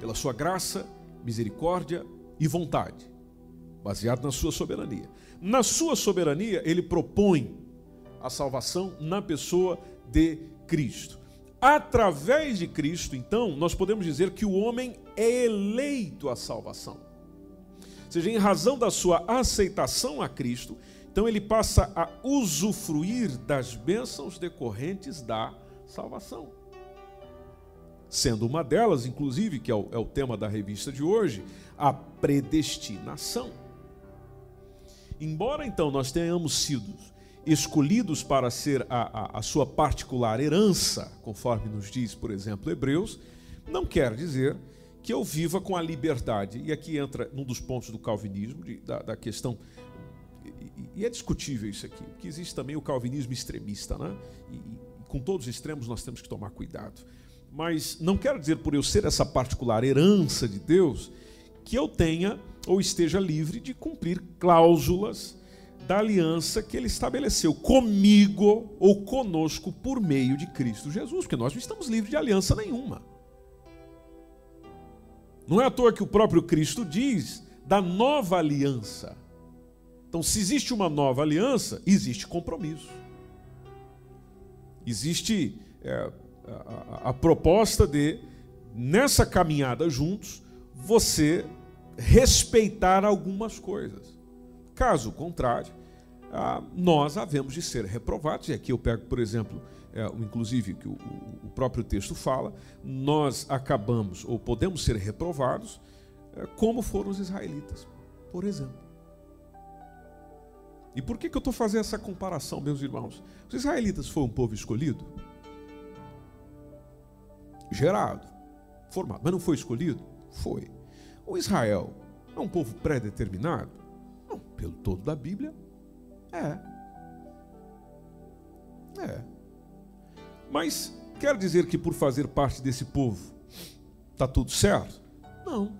pela sua graça, misericórdia e vontade, baseado na sua soberania. Na sua soberania, ele propõe a salvação na pessoa de Cristo. Através de Cristo, então, nós podemos dizer que o homem é eleito à salvação. Ou seja, em razão da sua aceitação a Cristo, então ele passa a usufruir das bênçãos decorrentes da salvação. Sendo uma delas, inclusive, que é o, é o tema da revista de hoje, a predestinação. embora então nós tenhamos sido escolhidos para ser a, a, a sua particular herança, conforme nos diz, por exemplo, Hebreus, não quer dizer que eu viva com a liberdade, e aqui entra num dos pontos do calvinismo, de, da, da, questão, e, é discutível isso aqui, porque existe também o calvinismo extremista, né? E, e, com todos os extremos nós temos que tomar cuidado. Mas não quero dizer, por eu ser essa particular herança de Deus, que eu tenha ou esteja livre de cumprir cláusulas da aliança que ele estabeleceu comigo ou conosco por meio de Cristo Jesus, porque nós não estamos livres de aliança nenhuma. Não é à toa que o próprio Cristo diz da nova aliança. Então, se existe uma nova aliança, existe compromisso. Existe é, a, a, a proposta de, nessa caminhada juntos, você respeitar algumas coisas. Caso contrário, ah, nós havemos de ser reprovados. E aqui eu pego, por exemplo, é, inclusive que o, próprio texto fala, nós acabamos ou podemos ser reprovados é, como foram os israelitas, por exemplo. E por que, que eu estou fazendo essa comparação, meus irmãos? Os israelitas foram um povo escolhido? Gerado, formado, mas não foi escolhido? Foi. O Israel é um povo pré-determinado? Pelo todo da Bíblia, é. É. Mas quer dizer que por fazer parte desse povo está tudo certo? Não.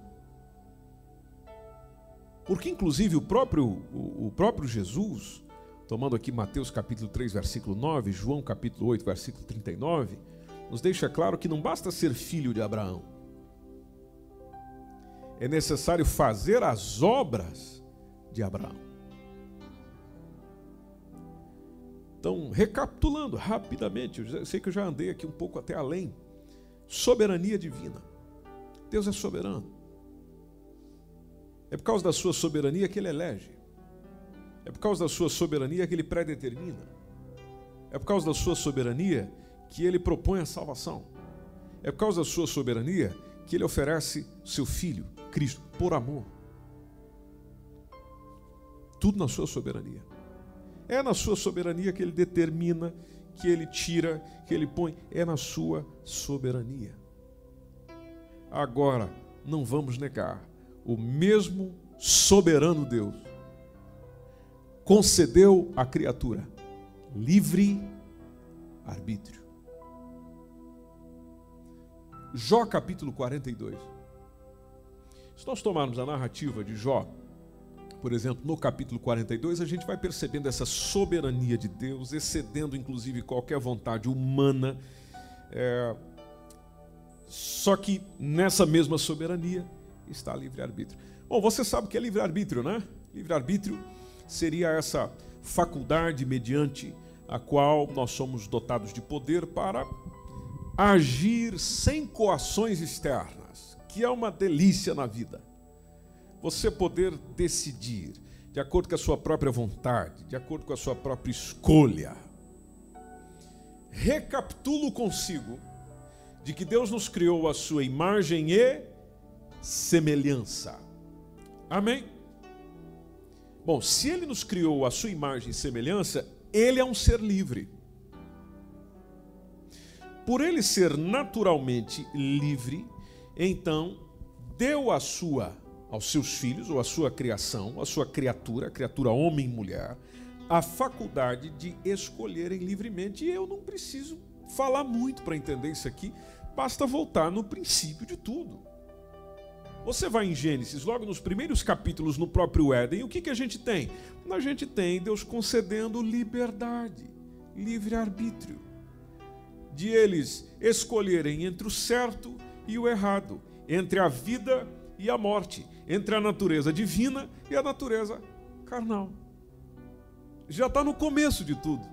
Porque inclusive o próprio, o próprio Jesus, tomando aqui Mateus capítulo 3, versículo 9, João capítulo 8, versículo 39, nos deixa claro que não basta ser filho de Abraão. É necessário fazer as obras de Abraão. Então, recapitulando rapidamente, eu sei que eu já andei aqui um pouco até além. Soberania divina. Deus é soberano. É por causa da sua soberania que ele elege. É por causa da sua soberania que ele predetermina. É por causa da sua soberania que ele propõe a salvação. É por causa da sua soberania que ele oferece seu filho, Cristo, por amor. Tudo na sua soberania. É na sua soberania que ele determina, que ele tira, que ele põe. É na sua soberania. Agora, não vamos negar, o mesmo soberano Deus concedeu à criatura livre arbítrio. Jó capítulo 42. Se nós tomarmos a narrativa de Jó, por exemplo, no capítulo 42, a gente vai percebendo essa soberania de Deus, excedendo inclusive qualquer vontade humana. É... Só que nessa mesma soberania está livre-arbítrio. Bom, você sabe o que é livre-arbítrio, né? Livre-arbítrio seria essa faculdade mediante a qual nós somos dotados de poder para agir sem coações externas, que é uma delícia na vida você poder decidir de acordo com a sua própria vontade, de acordo com a sua própria escolha. Recapitulo consigo de que Deus nos criou a sua imagem e semelhança. Amém? Bom, se ele nos criou a sua imagem e semelhança, ele é um ser livre. Por ele ser naturalmente livre, então deu a sua aos seus filhos, ou à sua criação, à sua criatura, criatura homem e mulher, a faculdade de escolherem livremente. E eu não preciso falar muito para entender isso aqui, basta voltar no princípio de tudo. Você vai em Gênesis, logo nos primeiros capítulos, no próprio Éden, o que, que a gente tem? A gente tem Deus concedendo liberdade, livre-arbítrio, de eles escolherem entre o certo e o errado, entre a vida e a morte, entre a natureza divina e a natureza carnal. Já está no começo de tudo.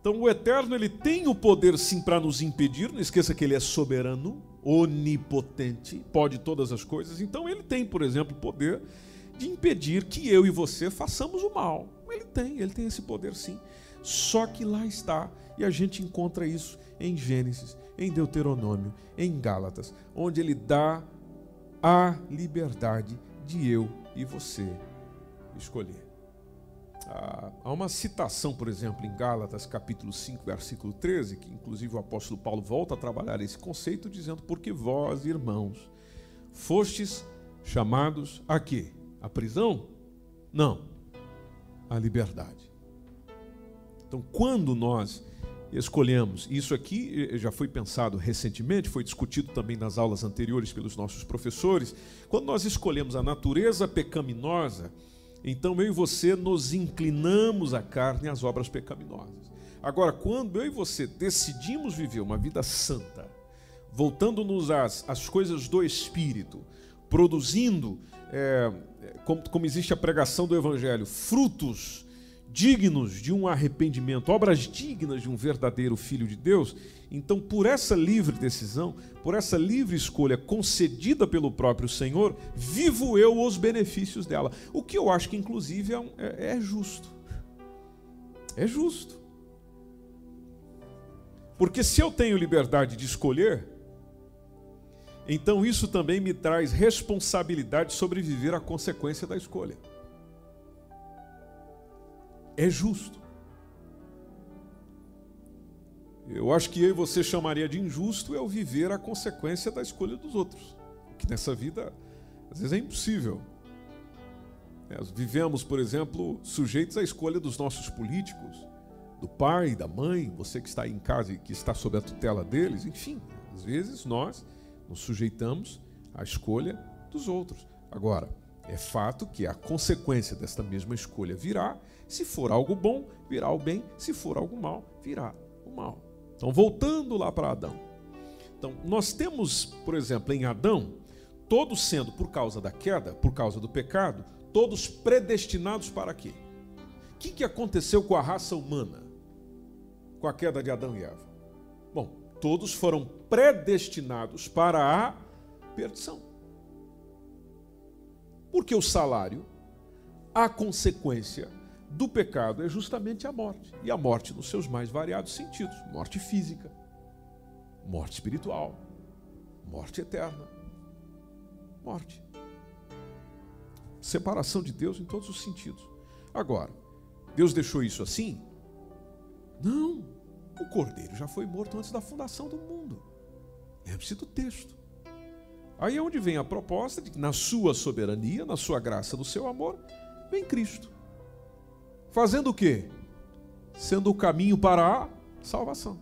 Então o Eterno ele tem o poder sim para nos impedir, não esqueça que ele é soberano, onipotente, pode todas as coisas. Então ele tem, por exemplo, o poder de impedir que eu e você façamos o mal. Ele tem, ele tem esse poder sim. Só que lá está, e a gente encontra isso em Gênesis, em Deuteronômio, em Gálatas, onde ele dá a liberdade de eu e você escolher. Ah, há uma citação, por exemplo, em Gálatas capítulo 5, versículo 13, que inclusive o apóstolo Paulo volta a trabalhar esse conceito, dizendo: Porque vós, irmãos, fostes chamados a quê? A prisão? Não, a liberdade. Então, quando nós escolhemos, isso aqui eh, já foi pensado recentemente, foi discutido também nas aulas anteriores pelos nossos professores, quando nós escolhemos a natureza pecaminosa, então eu e você nos inclinamos à carne e às obras pecaminosas. Agora, quando eu e você decidimos viver uma vida santa, voltando-nos às, às coisas do Espírito, produzindo, é, como, como existe a pregação do Evangelho, frutos dignos de um arrependimento, obras dignas de um verdadeiro filho de Deus, então por essa livre decisão, por essa livre escolha concedida pelo próprio Senhor, vivo eu os benefícios dela. O que eu acho que inclusive é, é, é justo. É justo. Porque se eu tenho liberdade de escolher, então isso também me traz responsabilidade sobre viver a consequência da escolha é justo. Eu acho que eu e você chamaria de injusto é o viver a consequência da escolha dos outros. Que nessa vida, às vezes, é impossível. É, nós vivemos, por exemplo, sujeitos à escolha dos nossos políticos, do pai, da mãe, você que está aí em casa e que está sob a tutela deles, enfim, às vezes nós nos sujeitamos à escolha dos outros. Agora, é fato que a consequência desta mesma escolha virá. Se for algo bom, virá o bem. Se for algo mal, virá o mal. Então, voltando lá para Adão. Então, nós temos, por exemplo, em Adão, todos sendo por causa da queda, por causa do pecado, todos predestinados para quê? O que, que aconteceu com a raça humana? Com a queda de Adão e Eva? Bom, todos foram predestinados para a perdição. Porque o salário, a consequência do pecado é justamente a morte. E a morte nos seus mais variados sentidos: morte física, morte espiritual, morte eterna. Morte. Separação de Deus em todos os sentidos. Agora, Deus deixou isso assim? Não. O cordeiro já foi morto antes da fundação do mundo. Lembre-se do texto. Aí é onde vem a proposta de que, na sua soberania, na sua graça, no seu amor, vem Cristo. Fazendo o quê? Sendo o caminho para a salvação.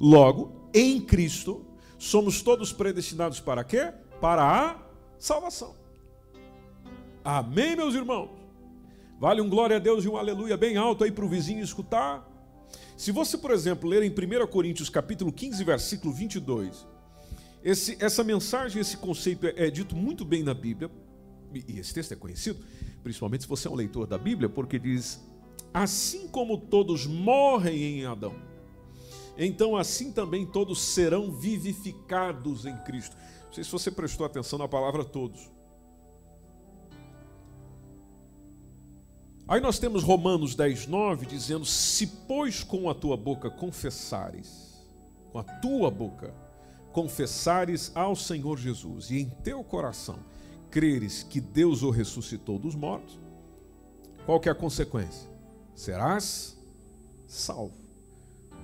Logo, em Cristo, somos todos predestinados para quê? Para a salvação. Amém, meus irmãos? Vale um glória a Deus e um aleluia bem alto aí para o vizinho escutar. Se você, por exemplo, ler em 1 Coríntios capítulo 15, versículo 22, esse, essa mensagem, esse conceito é, é dito muito bem na Bíblia, e esse texto é conhecido, principalmente se você é um leitor da Bíblia, porque diz: Assim como todos morrem em Adão, então assim também todos serão vivificados em Cristo. Não sei se você prestou atenção na palavra todos. Aí nós temos Romanos 10, 9 dizendo: Se, pois, com a tua boca confessares, com a tua boca confessares ao Senhor Jesus e em teu coração creres que Deus o ressuscitou dos mortos, qual que é a consequência? Serás salvo.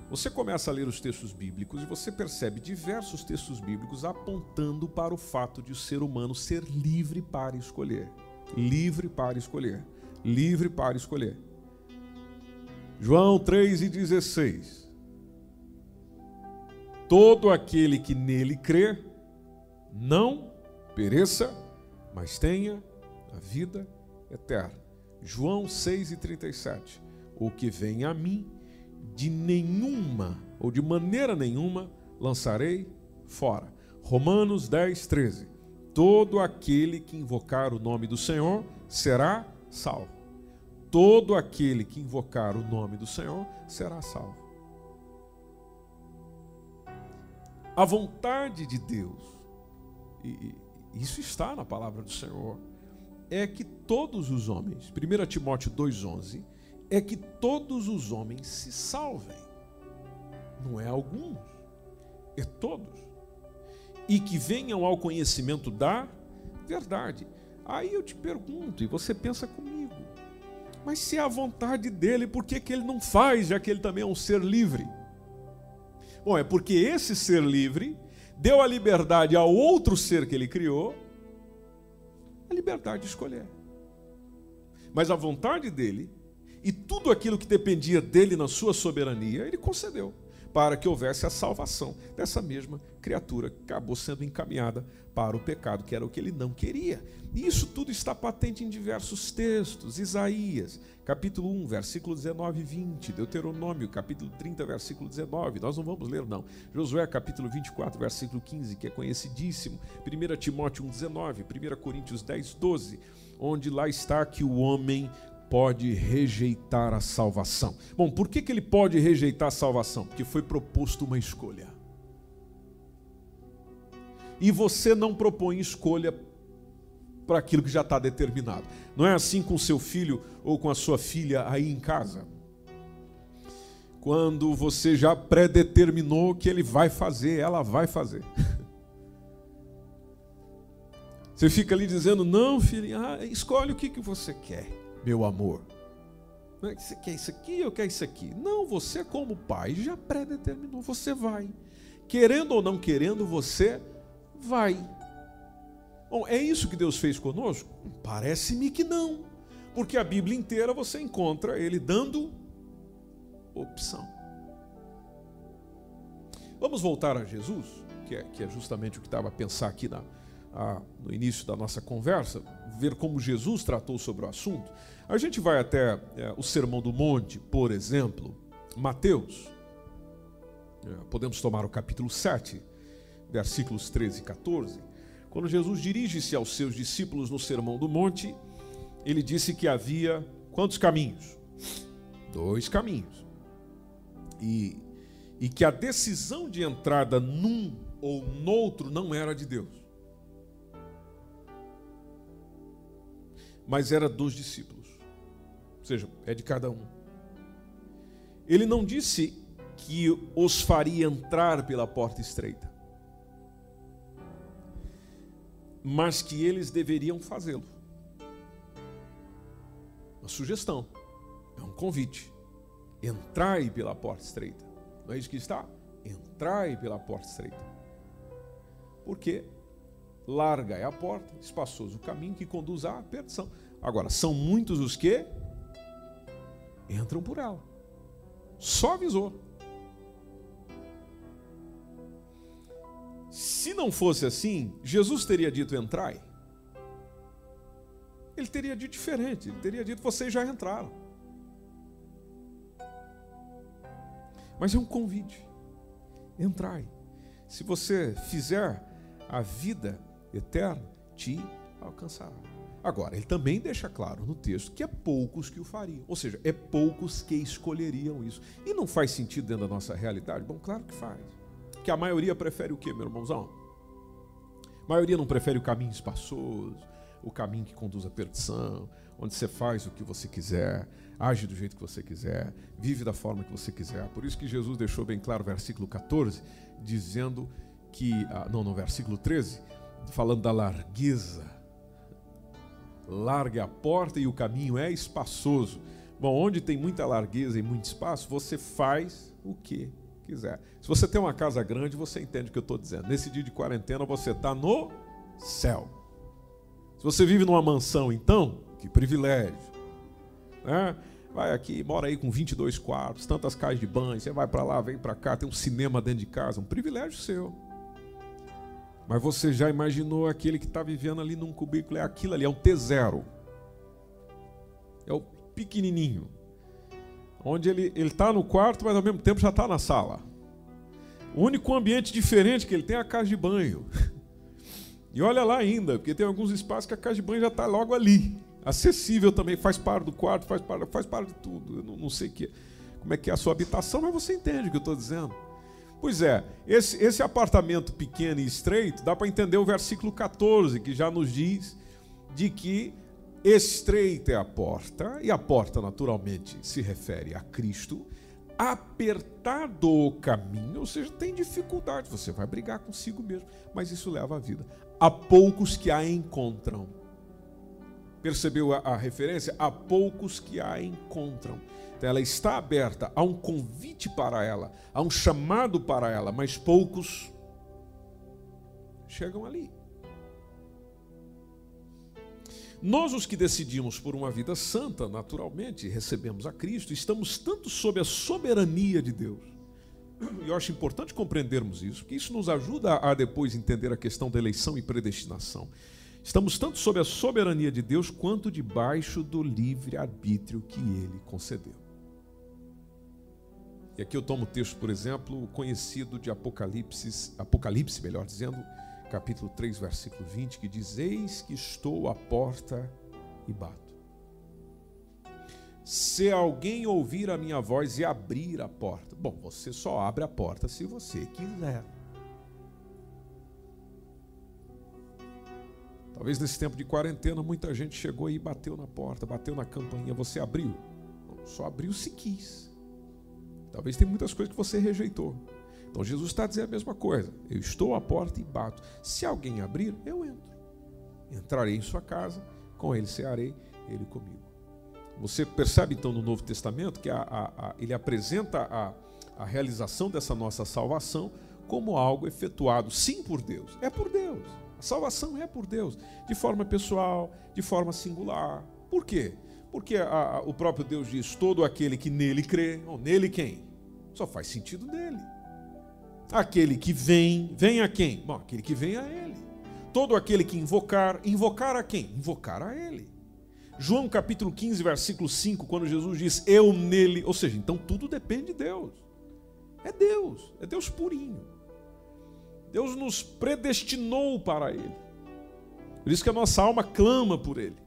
Você começa a ler os textos bíblicos e você percebe diversos textos bíblicos apontando para o fato de o ser humano ser livre para escolher. Livre para escolher. Livre para escolher. João 3,16 todo aquele que nele crê não pereça, mas tenha a vida eterna. João 6,37. O que vem a mim, de nenhuma ou de maneira nenhuma lançarei fora. Romanos 10, 13. Todo aquele que invocar o nome do Senhor será salvo. Todo aquele que invocar o nome do Senhor será salvo. A vontade de Deus, e isso está na palavra do Senhor, é que todos os homens, 1 Timóteo 2,11, é que todos os homens se salvem. Não é alguns, é todos. E que venham ao conhecimento da verdade. Aí eu te pergunto, e você pensa comigo: Mas se é a vontade dele, por que, que ele não faz, já que ele também é um ser livre? Bom, é porque esse ser livre deu a liberdade ao outro ser que ele criou, a liberdade de escolher. Mas a vontade dele e tudo aquilo que dependia dele na sua soberania, ele concedeu para que houvesse a salvação dessa mesma criatura que acabou sendo encaminhada para o pecado, que era o que ele não queria. E isso tudo está patente em diversos textos. Isaías, capítulo 1, versículo 19 e 20. Deuteronômio, capítulo 30, versículo 19. Nós não vamos ler, não. Josué, capítulo 24, versículo 15, que é conhecidíssimo. 1 Timóteo 1, 19. 1 Coríntios 10, 12. Onde lá está que o homem pode rejeitar a salvação. Bom, por que, que ele pode rejeitar a salvação? Porque foi proposto uma escolha. E você não propõe escolha para aquilo que já está determinado. Não é assim com seu filho ou com a sua filha aí em casa. Quando você já predeterminou que ele vai fazer, ela vai fazer. [LAUGHS] Você fica ali dizendo: Não, filho, ah, escolhe o que, que você quer meu amor. É você quer isso aqui, eu quero isso aqui. Não, você, como pai, já predeterminou, você vai. Querendo ou não querendo, você vai. Bom, é isso que Deus fez conosco? Parece-me que não. Porque a Bíblia inteira você encontra ele dando opção. Vamos voltar a Jesus, que é, que é justamente o que estava a pensar aqui na, a, no início da nossa conversa, ver como Jesus tratou sobre o assunto. A gente vai até é, o Sermão do Monte, por exemplo, Mateus. É, podemos tomar o capítulo 7, versículos 13 e 14. Quando Jesus dirige-se aos seus discípulos no Sermão do Monte, ele disse que havia quantos caminhos? Dois caminhos. E, e que a decisão de entrada num ou noutro não era de Deus. mas era dos discípulos. Seja, é de cada um. Ele não disse que os faria entrar pela porta estreita, mas que eles deveriam fazê-lo. Uma sugestão, é um convite. Entrai pela porta estreita. Não é isso que está? Entrai pela porta estreita. Porque larga é a porta, espaçoso o caminho que conduz à perdição. Agora, são muitos os que entram por ela. Só avisou. Se não fosse assim, Jesus teria dito entrai. Ele teria dito diferente, ele teria dito vocês já entraram. Mas é um convite. Entrai. Se você fizer a vida eterno te alcançará. Agora, ele também deixa claro no texto que é poucos que o fariam, ou seja, é poucos que escolheriam isso. E não faz sentido dentro da nossa realidade? Bom, claro que faz. Que a maioria prefere o que, meu irmãozão? A maioria não prefere o caminho espaçoso, o caminho que conduz à perdição, onde você faz o que você quiser, age do jeito que você quiser, vive da forma que você quiser. Por isso que Jesus deixou bem claro, versículo 14, dizendo que, ah, não, no versículo 13, falando da largueza. Larga a porta e o caminho é espaçoso. Bom, onde tem muita largueza e muito espaço, você faz o que quiser. Se você tem uma casa grande, você entende o que eu estou dizendo. Nesse dia de quarentena, você está no céu. Se você vive numa mansão, então, que privilégio. Né? Vai aqui, mora aí com 22 quartos, tantas casas de banho, você vai para lá, vem para cá, tem um cinema dentro de casa, um privilégio seu. Mas você já imaginou aquele que está vivendo ali num cubículo? É aquilo ali, é um T0. É o pequenininho. Onde ele está no quarto, mas ao mesmo tempo já está na sala. O único ambiente diferente que ele tem é a casa de banho. [LAUGHS] E olha lá ainda, porque tem alguns espaços que a casa de banho já está logo ali. Acessível também, faz parte do quarto, faz parte, faz parte de tudo. Eu não, não sei que, como é que é a sua habitação, mas você entende o que eu estou dizendo. Pois é, esse, esse apartamento pequeno e estreito, dá para entender o versículo 14, que já nos diz de que estreita é a porta, e a porta naturalmente se refere a Cristo, apertado o caminho, ou seja, tem dificuldade, você vai brigar consigo mesmo, mas isso leva à vida. Há poucos que a encontram. Percebeu a, a referência? Há poucos que a encontram. Então ela está aberta, há um convite para ela, há um chamado para ela, mas poucos chegam ali. Nós, os que decidimos por uma vida santa, naturalmente, recebemos a Cristo, estamos tanto sob a soberania de Deus. E eu acho importante compreendermos isso, porque isso nos ajuda a depois entender a questão da eleição e predestinação. Estamos tanto sob a soberania de Deus quanto debaixo do livre arbítrio que ele concedeu. E aqui eu tomo o texto, por exemplo, conhecido de Apocalipse, Apocalipse, melhor dizendo, capítulo 3, versículo 20, que diz: Eis que estou à porta e bato. Se alguém ouvir a minha voz e abrir a porta, bom, você só abre a porta se você quiser. Talvez nesse tempo de quarentena muita gente chegou e bateu na porta, bateu na campainha, você abriu? Só abriu se quis. Talvez tem muitas coisas que você rejeitou. Então Jesus está dizendo a mesma coisa. Eu estou à porta e bato. Se alguém abrir, eu entro. Entrarei em sua casa, com ele cearei, ele comigo. Você percebe então no Novo Testamento que a, a, a, ele apresenta a, a realização dessa nossa salvação como algo efetuado, sim, por Deus. É por Deus. A salvação é por Deus, de forma pessoal, de forma singular. Por quê? Porque o próprio Deus diz: todo aquele que nele crê, ou nele quem? Só faz sentido nele. Aquele que vem, vem a quem? Bom, aquele que vem a ele. Todo aquele que invocar, invocar a quem? Invocar a ele. João capítulo 15, versículo 5, quando Jesus diz eu nele, ou seja, então tudo depende de Deus. É Deus, é Deus purinho. Deus nos predestinou para ele. Por isso que a nossa alma clama por ele.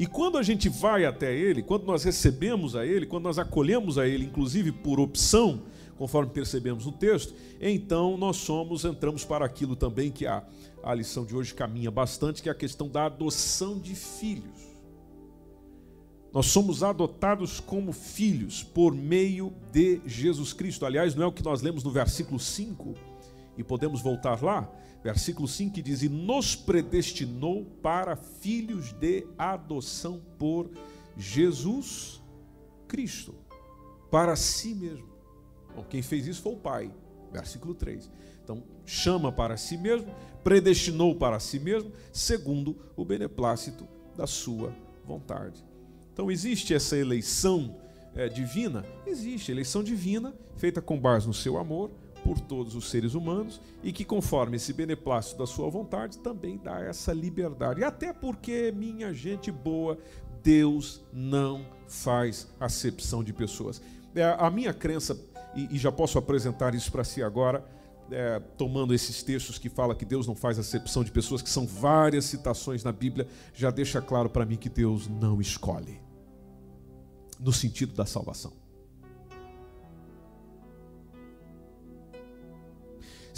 E quando a gente vai até ele, quando nós recebemos a ele, quando nós acolhemos a ele, inclusive por opção, conforme percebemos no texto, então nós somos, entramos para aquilo também que a, a lição de hoje caminha bastante, que é a questão da adoção de filhos. Nós somos adotados como filhos por meio de Jesus Cristo. Aliás, não é o que nós lemos no versículo 5, e podemos voltar lá, versículo 5 que diz: E nos predestinou para filhos de adoção por Jesus Cristo, para si mesmo. Bom, quem fez isso foi o Pai, versículo 3. Então, chama para si mesmo, predestinou para si mesmo, segundo o beneplácito da sua vontade. Então, existe essa eleição é, divina? Existe, eleição divina, feita com base no seu amor por todos os seres humanos e que, conforme esse beneplácito da sua vontade, também dá essa liberdade. Até porque, minha gente boa, Deus não faz acepção de pessoas. É, a minha crença e, e já posso apresentar isso para si agora, é, tomando esses textos que fala que Deus não faz acepção de pessoas, que são várias citações na Bíblia, já deixa claro para mim que Deus não escolhe, no sentido da salvação.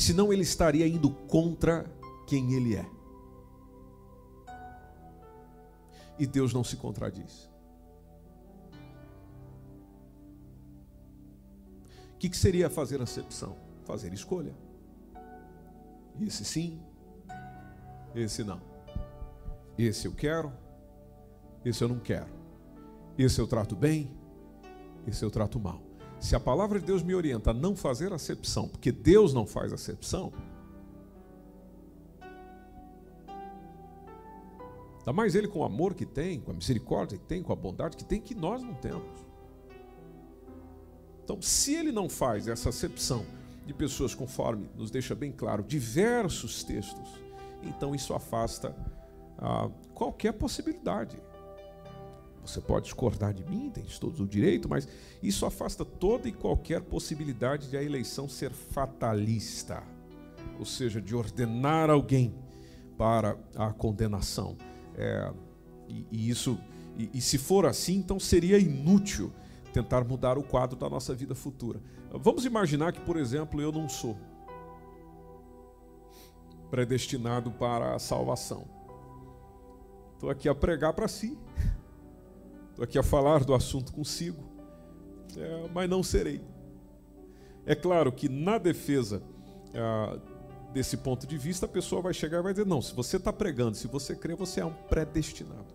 Senão ele estaria indo contra quem ele é. E Deus não se contradiz. que, que seria fazer acepção? Fazer escolha. Esse sim, esse não. Esse eu quero, esse eu não quero. Esse eu trato bem, esse eu trato mal. Se a palavra de Deus me orienta a não fazer acepção, porque Deus não faz acepção, Ainda mais ele com o amor que tem, com a misericórdia que tem, com a bondade que tem, que nós não temos. Então, se ele não faz essa acepção de pessoas conforme nos deixa bem claro diversos textos, então isso afasta ah, qualquer possibilidade. Você pode discordar de mim, tem todo o direito, mas isso afasta toda e qualquer possibilidade de a eleição ser fatalista, ou seja, de ordenar alguém para a condenação. É, e, e, isso, e, e se for assim, então seria inútil tentar mudar o quadro da nossa vida futura. Vamos imaginar que, por exemplo, eu não sou predestinado para a salvação. Estou aqui a pregar para si, estou aqui a falar do assunto consigo, é, mas não serei. É claro que na defesa ah, desse ponto de vista, a pessoa vai chegar e vai dizer: não, se você está pregando, se você crê, você é um predestinado.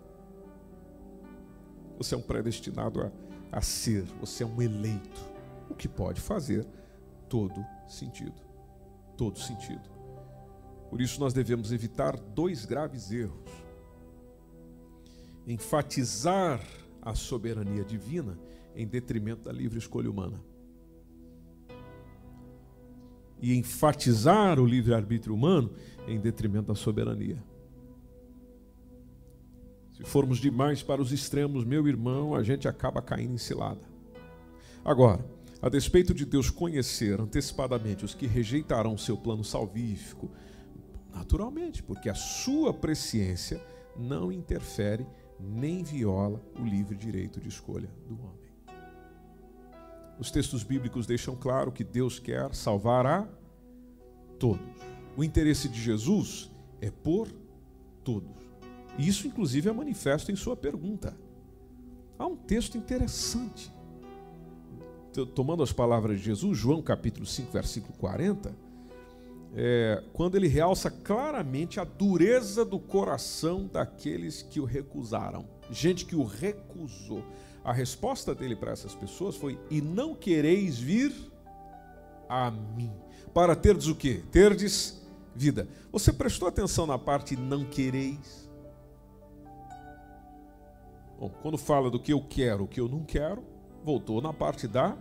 Você é um predestinado a, a ser, você é um eleito. O que pode fazer todo sentido. Todo sentido. Por isso nós devemos evitar dois graves erros. Enfatizar a soberania divina em detrimento da livre escolha humana. E enfatizar o livre-arbítrio humano em detrimento da soberania. Se formos demais para os extremos, meu irmão, a gente acaba caindo em cilada. Agora, a despeito de Deus conhecer antecipadamente os que rejeitarão seu plano salvífico, naturalmente, porque a sua presciência não interfere nem viola o livre direito de escolha do homem. Os textos bíblicos deixam claro que Deus quer salvar a todos. O interesse de Jesus é por todos. Isso, inclusive, é manifesto em sua pergunta. Há um texto interessante. Tomando as palavras de Jesus, João capítulo 5, versículo 40, é, quando ele realça claramente a dureza do coração daqueles que o recusaram. Gente que o recusou. A resposta dele para essas pessoas foi: E não quereis vir a mim. Para terdes o quê? Terdes vida. Você prestou atenção na parte não quereis? Bom, quando fala do que eu quero, o que eu não quero, voltou na parte da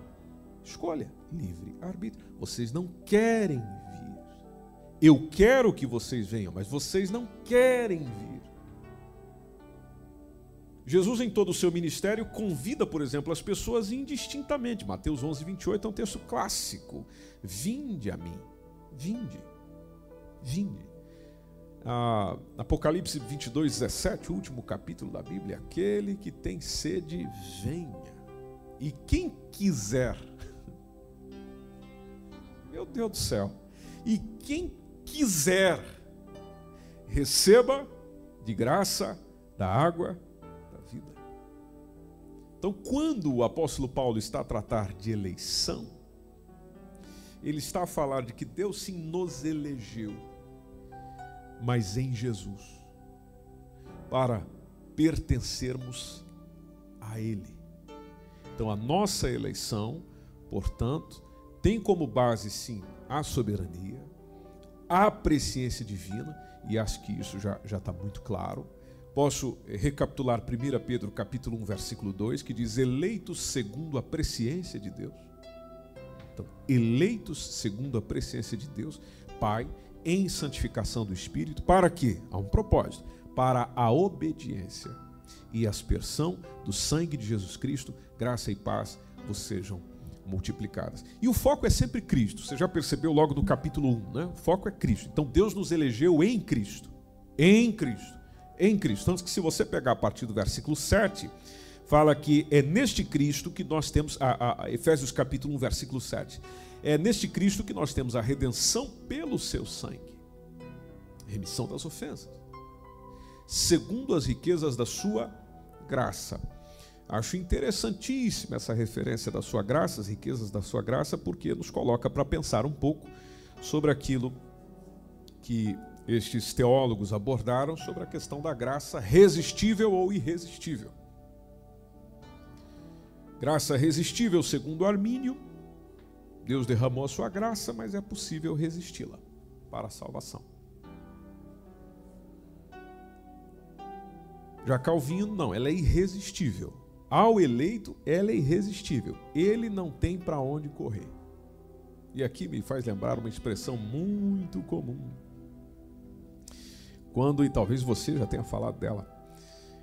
escolha, livre arbítrio. Vocês não querem. Eu quero que vocês venham, mas vocês não querem vir. Jesus, em todo o seu ministério, convida, por exemplo, as pessoas indistintamente. Mateus 11, 28 é um texto clássico. Vinde a mim. Vinde. Vinde. Ah, Apocalipse 22, 17, o último capítulo da Bíblia, aquele que tem sede, venha. E quem quiser, [LAUGHS] meu Deus do céu, e quem quiser, receba de graça da água da vida. Então, quando o apóstolo Paulo está a tratar de eleição, ele está a falar de que Deus sim nos elegeu mas em Jesus, para pertencermos a Ele. Então, a nossa eleição, portanto, tem como base, sim, a soberania, a presciência divina, e acho que isso já está muito claro. Posso recapitular 1 Pedro capítulo 1, versículo 2, que diz, eleitos segundo a presciência de Deus. Então, eleitos segundo a presciência de Deus, Pai, em santificação do Espírito, para quê? Há um propósito, para a obediência e aspersão do sangue de Jesus Cristo, graça e paz vos sejam multiplicadas. E o foco é sempre Cristo. Você já percebeu logo no capítulo 1, né? O foco é Cristo. Então Deus nos elegeu em Cristo. Em Cristo. Em Cristo. Tanto que se você pegar a partir do versículo 7, fala que é neste Cristo que nós temos, a, a, Efésios capítulo 1, versículo 7. É neste Cristo que nós temos a redenção pelo seu sangue, remissão das ofensas, segundo as riquezas da sua graça. Acho interessantíssima essa referência da sua graça, as riquezas da sua graça, porque nos coloca para pensar um pouco sobre aquilo que estes teólogos abordaram sobre a questão da graça resistível ou irresistível. Graça resistível, segundo Armínio, Deus derramou a sua graça, mas é possível resisti-la para a salvação. Já Calvino, não, ela é irresistível. Ao eleito, ela é irresistível. Ele não tem para onde correr. E aqui me faz lembrar uma expressão muito comum. Quando, e talvez você já tenha falado dela,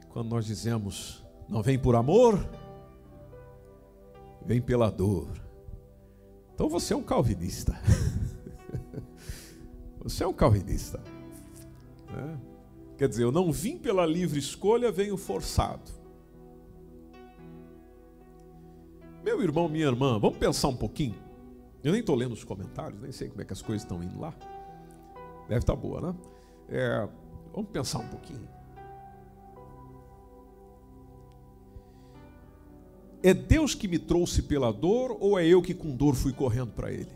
quando nós dizemos, não vem por amor, vem pela dor. Então você é um calvinista. [LAUGHS] você é um calvinista. Né? Quer dizer, eu não vim pela livre escolha, venho forçado. Meu irmão, minha irmã, vamos pensar um pouquinho. Eu nem estou lendo os comentários, nem sei como é que as coisas estão indo lá. Deve estar tá boa, né? É, vamos pensar um pouquinho. É Deus que me trouxe pela dor ou é eu que com dor fui correndo para Ele?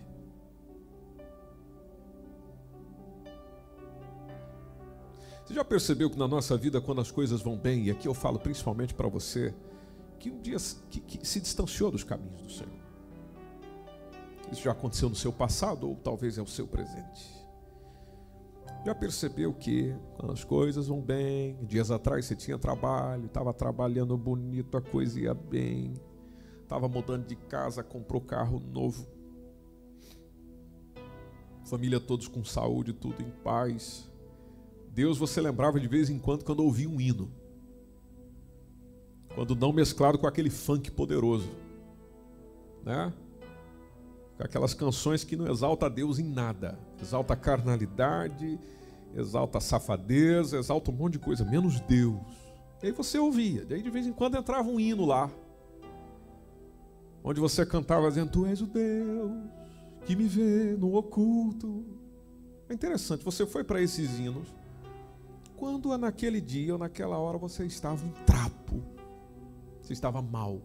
Você já percebeu que na nossa vida, quando as coisas vão bem, e aqui eu falo principalmente para você que um dia que, que se distanciou dos caminhos do Senhor. Isso já aconteceu no seu passado ou talvez é o seu presente. Já percebeu que quando as coisas vão bem, dias atrás você tinha trabalho, estava trabalhando bonito, a coisa ia bem, estava mudando de casa, comprou carro novo, família todos com saúde, tudo em paz. Deus você lembrava de vez em quando quando ouvia um hino, quando não mesclado com aquele funk poderoso, né? aquelas canções que não exalta a Deus em nada, exalta a carnalidade, exalta a safadeza, exalta um monte de coisa, menos Deus. E aí você ouvia, daí de vez em quando entrava um hino lá, onde você cantava dizendo: Tu és o Deus que me vê no oculto. É interessante, você foi para esses hinos, quando naquele dia ou naquela hora você estava um trapo, você estava mal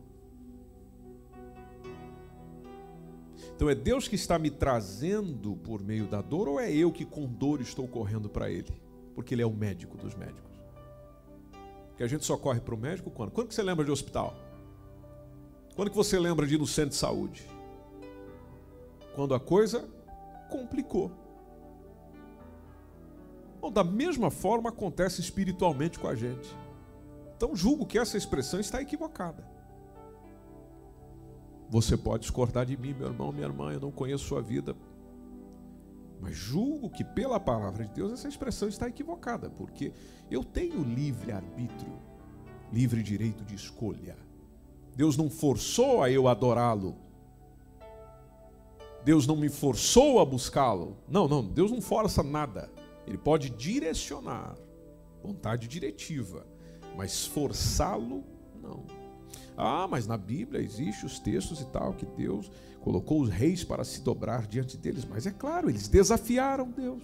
Então é Deus que está me trazendo por meio da dor ou é eu que com dor estou correndo para Ele? Porque Ele é o médico dos médicos. Que a gente só corre para o médico quando? Quando que você lembra de hospital? Quando que você lembra de ir no centro de saúde? Quando a coisa complicou. Bom, da mesma forma acontece espiritualmente com a gente. Então julgo que essa expressão está equivocada. Você pode discordar de mim, meu irmão, minha irmã, eu não conheço sua vida. Mas julgo que pela palavra de Deus essa expressão está equivocada, porque eu tenho livre arbítrio, livre direito de escolha. Deus não forçou a eu adorá-lo. Deus não me forçou a buscá-lo. Não, não, Deus não força nada. Ele pode direcionar, vontade diretiva, mas forçá-lo, não. Ah, mas na Bíblia existem os textos e tal que Deus colocou os reis para se dobrar diante deles, mas é claro, eles desafiaram Deus.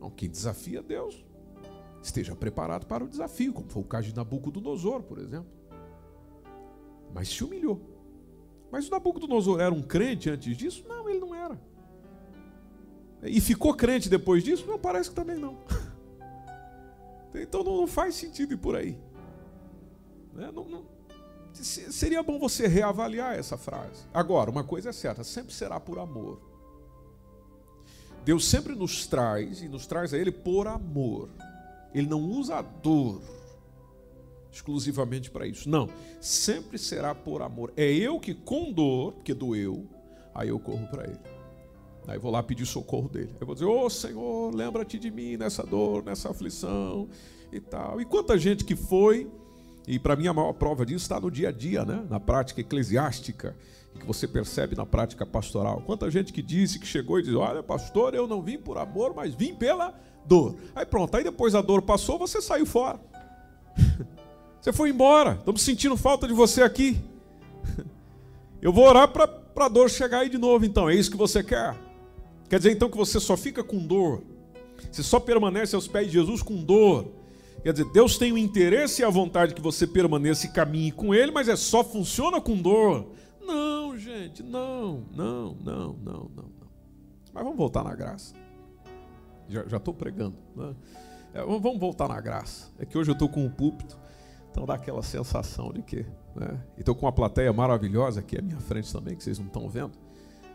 Não, quem desafia Deus esteja preparado para o desafio, como foi o caso de Nabucodonosor, por exemplo. Mas se humilhou. Mas o Nabucodonosor era um crente antes disso? Não, ele não era. E ficou crente depois disso? Não, parece que também não. [LAUGHS] Então não faz sentido ir por aí. Né? Não, não, seria bom você reavaliar essa frase. Agora, uma coisa é certa: sempre será por amor. Deus sempre nos traz e nos traz a Ele por amor. Ele não usa a dor exclusivamente para isso. Não, sempre será por amor. É eu que com dor, porque doeu, aí eu corro para Ele. Aí vou lá pedir socorro dele. Eu vou dizer: Ô oh, Senhor, lembra-te de mim nessa dor, nessa aflição e tal. E quanta gente que foi e para mim a maior prova disso está no dia a dia, né? na prática eclesiástica, que você percebe na prática pastoral. Quanta gente que disse, que chegou e diz: Olha, pastor, eu não vim por amor, mas vim pela dor. Aí pronto, aí depois a dor passou, você saiu fora. [LAUGHS] Você foi embora, estamos sentindo falta de você aqui. [LAUGHS] Eu vou orar para a dor chegar aí de novo, então. É isso que você quer? Quer dizer então que você só fica com dor, você só permanece aos pés de Jesus com dor, Quer dizer, Deus tem o interesse e a vontade que você permaneça e caminhe com Ele, mas é só funciona com dor. Não, gente, não, não, não, não, não. Mas vamos voltar na graça. Já estou pregando. Né? É, vamos voltar na graça. É que hoje eu estou com o púlpito, então dá aquela sensação de que. Né? E estou com uma plateia maravilhosa aqui à minha frente também, que vocês não estão vendo.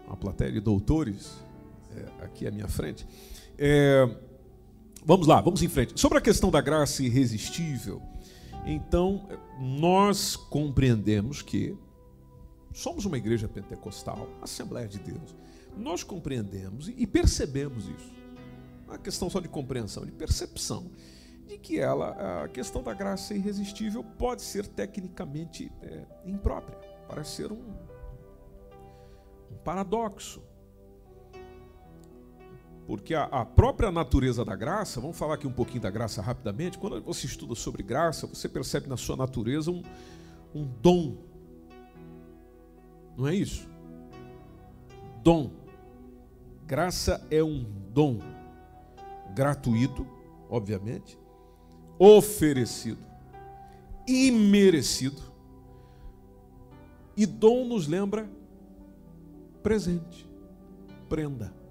Uma plateia de doutores é, aqui à minha frente. É, Vamos lá, vamos em frente. Sobre a questão da graça irresistível, então nós compreendemos que somos uma igreja pentecostal, Assembleia de Deus. Nós compreendemos e percebemos isso. Não é questão só de compreensão, de percepção, de que ela, a questão da graça irresistível pode ser tecnicamente é, imprópria, parece ser um, um paradoxo. Porque a, a, própria natureza da graça, vamos falar aqui um pouquinho da graça rapidamente. Quando você estuda sobre graça, você percebe na sua natureza um, um dom. Não é isso? Dom. Graça é um dom gratuito, obviamente, oferecido, imerecido. E dom nos lembra presente, prenda.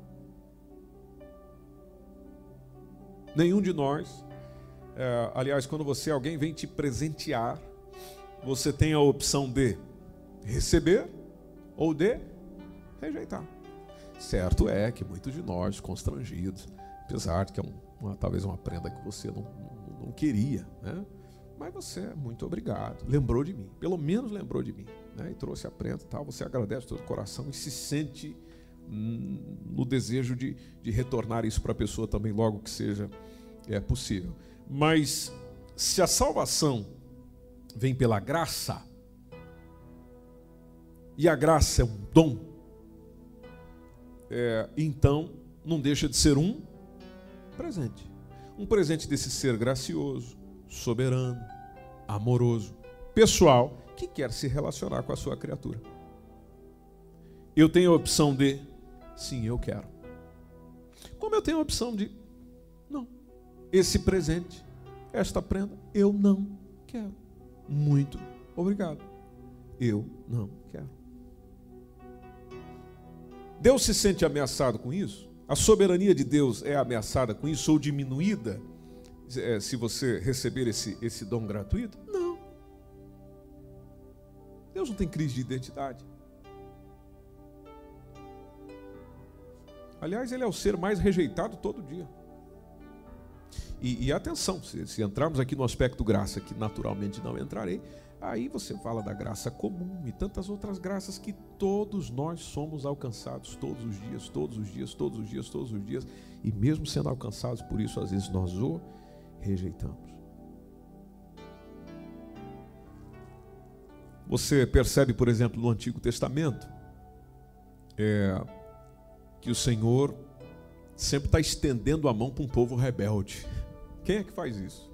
Nenhum de nós. É, aliás, quando você alguém vem te presentear, você tem a opção de receber ou de rejeitar. Certo é que muitos de nós, constrangidos, apesar de que é um, uma, talvez uma prenda que você não, não, queria, né? mas você é muito obrigado, lembrou de mim, pelo menos lembrou de mim, né? e trouxe a prenda, tal. você agradece todo o coração e se sente no desejo de, de retornar isso para a pessoa também logo que seja é, possível. Mas se a salvação vem pela graça, e a graça é um dom, é, então não deixa de ser um presente. Um presente desse ser gracioso, soberano, amoroso, pessoal, que quer se relacionar com a sua criatura. Eu tenho a opção de sim, eu quero. Como eu tenho a opção de não. Esse presente, esta prenda, eu não quero. Muito obrigado. Eu não quero. Deus se sente ameaçado com isso? A soberania de Deus é ameaçada com isso ou diminuída é, se você receber esse, esse dom gratuito? Não. Deus não tem crise de identidade. Aliás, ele é o ser mais rejeitado todo dia. E, e atenção, se, se entrarmos aqui no aspecto graça, que naturalmente não entrarei, Aí você fala da graça comum e tantas outras graças que todos nós somos alcançados todos os dias, todos os dias, todos os dias, todos os dias, e mesmo sendo alcançados por isso, às vezes nós o rejeitamos. Você percebe, por exemplo, no Antigo Testamento, é, que o Senhor sempre está estendendo a mão para um povo rebelde. Quem é que faz isso?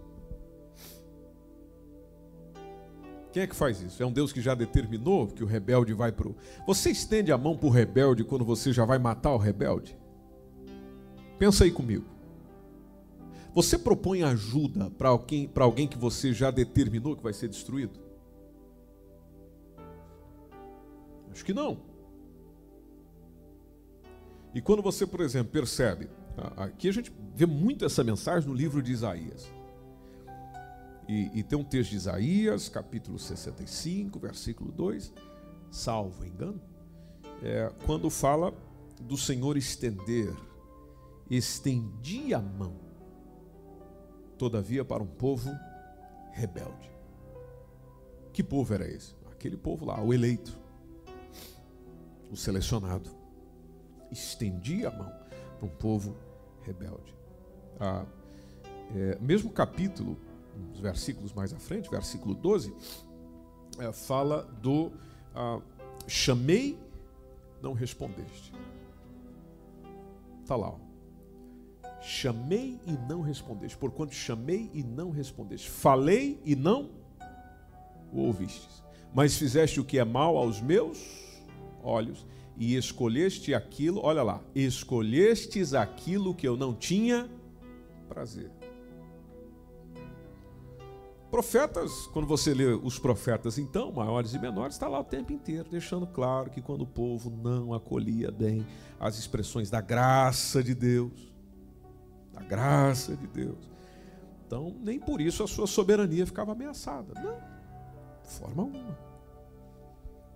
Quem é que faz isso? É um Deus que já determinou que o rebelde vai para o. Você estende a mão para o rebelde quando você já vai matar o rebelde? Pensa aí comigo. Você propõe ajuda para alguém, alguém que você já determinou que vai ser destruído? Acho que não. E quando você, por exemplo, percebe, aqui a gente vê muito essa mensagem no livro de Isaías. E, e, tem um texto de Isaías, capítulo 65, versículo 2, salvo engano, é, quando fala do Senhor estender, estendia a mão, todavia para um povo rebelde. Que povo era esse? Aquele povo lá, o eleito, o selecionado, estendia a mão para um povo rebelde. Ah, é, mesmo capítulo uns versículos mais à frente, versículo 12, é, fala do ah, chamei, não respondeste. Está lá. Ó. Chamei e não respondeste. Porquanto chamei e não respondeste. Falei e não ouvistes. Mas fizeste o que é mal aos meus olhos e escolheste aquilo, olha lá, escolhestes aquilo que eu não tinha prazer. Profetas, quando você lê os profetas, então, maiores e menores, está lá o tempo inteiro, deixando claro que quando o povo não acolhia bem as expressões da graça de Deus, da graça de Deus, então nem por isso a sua soberania ficava ameaçada. Não, de forma alguma.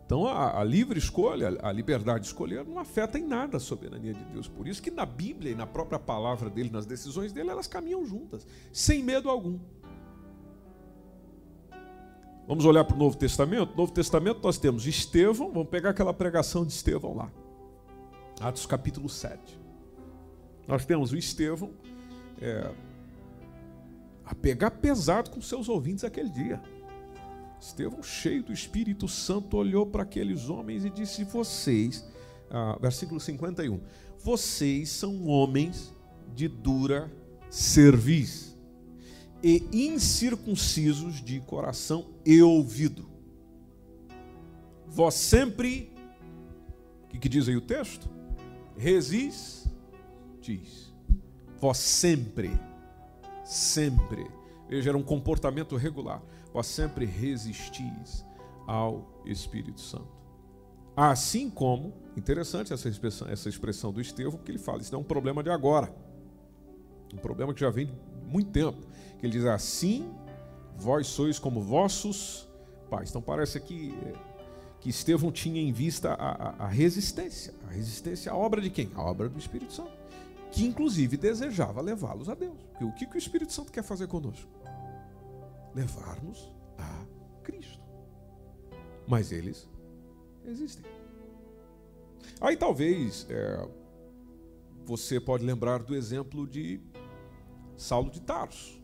Então a, a, livre escolha, a liberdade de escolher, não afeta em nada a soberania de Deus. Por isso que na Bíblia e na própria palavra dele, nas decisões dele, elas caminham juntas, sem medo algum. Vamos olhar para o Novo Testamento? No Novo Testamento nós temos Estevão, vamos pegar aquela pregação de Estevão lá. Atos capítulo 7. Nós temos o Estevão é, a pegar pesado com seus ouvintes aquele dia. Estevão, cheio do Espírito Santo, olhou para aqueles homens e disse: Vocês, ah, versículo 51, vocês são homens de dura cerviz e incircuncisos de coração e ouvido. Vós sempre, o que, que diz aí o texto? Resistis. Vós sempre, sempre, veja, era um comportamento regular. Vós sempre resistis ao Espírito Santo. Assim como, interessante essa expressão, essa expressão do Estevão, que ele fala, isso não é um problema de agora. Um problema que já vem de muito tempo que ele diz assim: Vós sois como vossos paz. Então parece aqui que Estevão tinha em vista a, a, a resistência. A resistência à obra de quem? A obra do Espírito Santo. Que inclusive desejava levá-los a Deus. Porque o que, que o Espírito Santo quer fazer conosco? Levar-nos a Cristo. Mas eles existem. Aí talvez é, você pode lembrar do exemplo de Saulo de Tarso.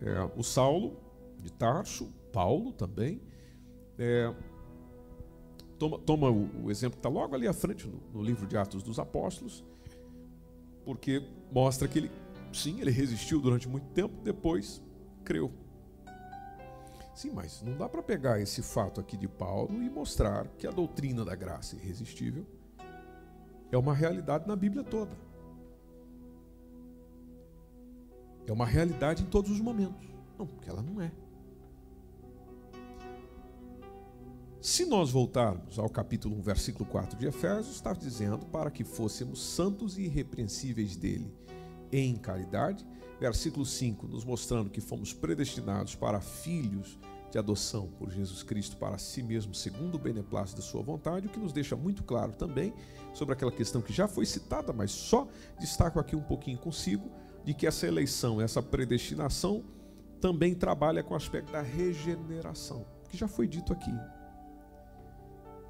É, o Saulo de Tarso, Paulo também, é, toma, toma o, o, exemplo que está logo ali à frente no, no livro de Atos dos Apóstolos, porque mostra que ele, sim, ele resistiu durante muito tempo, depois creu. Sim, mas não dá para pegar esse fato aqui de Paulo e mostrar que a doutrina da graça irresistível é uma realidade na Bíblia toda. É uma realidade em todos os momentos. Não, porque ela não é. Se nós voltarmos ao capítulo 1, versículo 4 de Efésios, está dizendo para que fôssemos santos e irrepreensíveis dele em caridade. Versículo 5, nos mostrando que fomos predestinados para filhos de adoção por Jesus Cristo para si mesmo, segundo o beneplácito da sua vontade, o que nos deixa muito claro também sobre aquela questão que já foi citada, mas só destaco aqui um pouquinho consigo, de que essa eleição, essa predestinação também trabalha com o aspecto da regeneração, que já foi dito aqui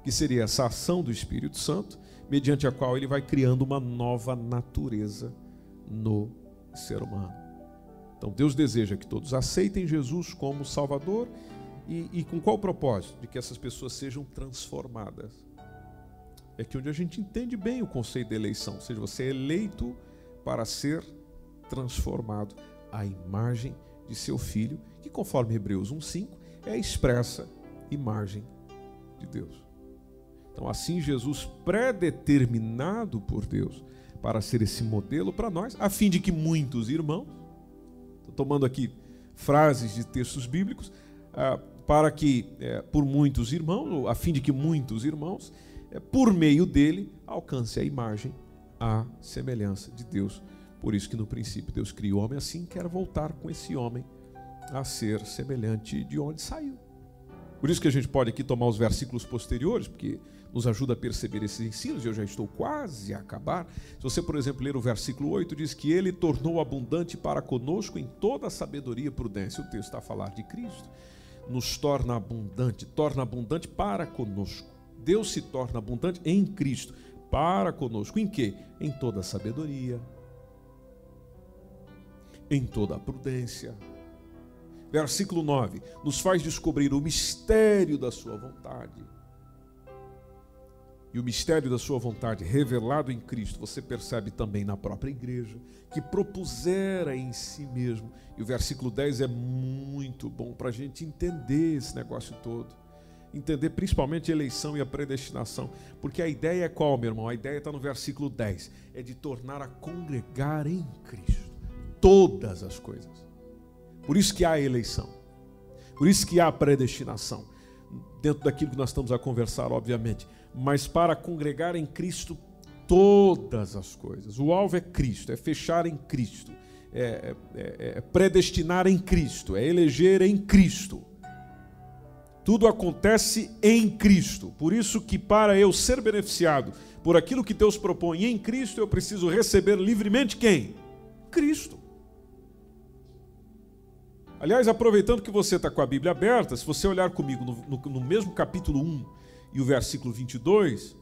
que seria essa ação do Espírito Santo, mediante a qual ele vai criando uma nova natureza no ser humano. Então Deus deseja que todos aceitem Jesus como Salvador e, e com qual propósito? De que essas pessoas sejam transformadas. É que onde a gente entende bem o conceito da eleição, ou seja, você é eleito para ser transformado à imagem de seu filho, que conforme Hebreus 1:5 é a expressa imagem de Deus. Então, assim, Jesus, predeterminado por Deus para ser esse modelo para nós, a fim de que muitos irmãos, estou tomando aqui frases de textos bíblicos, ah, para que, é, por muitos irmãos, a fim de que muitos irmãos, é, por meio dele, alcance a imagem, a semelhança de Deus. Por isso que no princípio Deus criou o homem assim, quer voltar com esse homem a ser semelhante de onde saiu. Por isso que a gente pode aqui tomar os versículos posteriores, porque nos ajuda a perceber esses ensinos, e eu já estou quase a acabar. Se você, por exemplo, ler o versículo 8, diz que ele tornou abundante para conosco em toda a sabedoria e prudência. O texto está a falar de Cristo. Nos torna abundante, torna abundante para conosco. Deus se torna abundante em Cristo, para conosco. Em quê? Em toda a sabedoria, em toda a prudência. Versículo 9: nos faz descobrir o mistério da Sua vontade e o mistério da sua vontade revelado em Cristo, você percebe também na própria igreja, que propusera em si mesmo. E o versículo 10 é muito bom para a gente entender esse negócio todo. Entender principalmente a eleição e a predestinação. Porque a ideia é qual, meu irmão? A ideia está no versículo 10: é de tornar a congregar em Cristo todas as coisas. Por isso que há eleição. Por isso que há predestinação. Dentro daquilo que nós estamos a conversar, obviamente mas para congregar em Cristo todas as coisas. O alvo é Cristo, é fechar em Cristo, é, é, é, é predestinar em Cristo, é eleger em Cristo. Tudo acontece em Cristo. Por isso que para eu ser beneficiado por aquilo que Deus propõe em Cristo, eu preciso receber livremente quem? Cristo. Aliás, aproveitando que você está com a Bíblia aberta, se você olhar comigo no, no, no mesmo capítulo 1, e o versículo 22.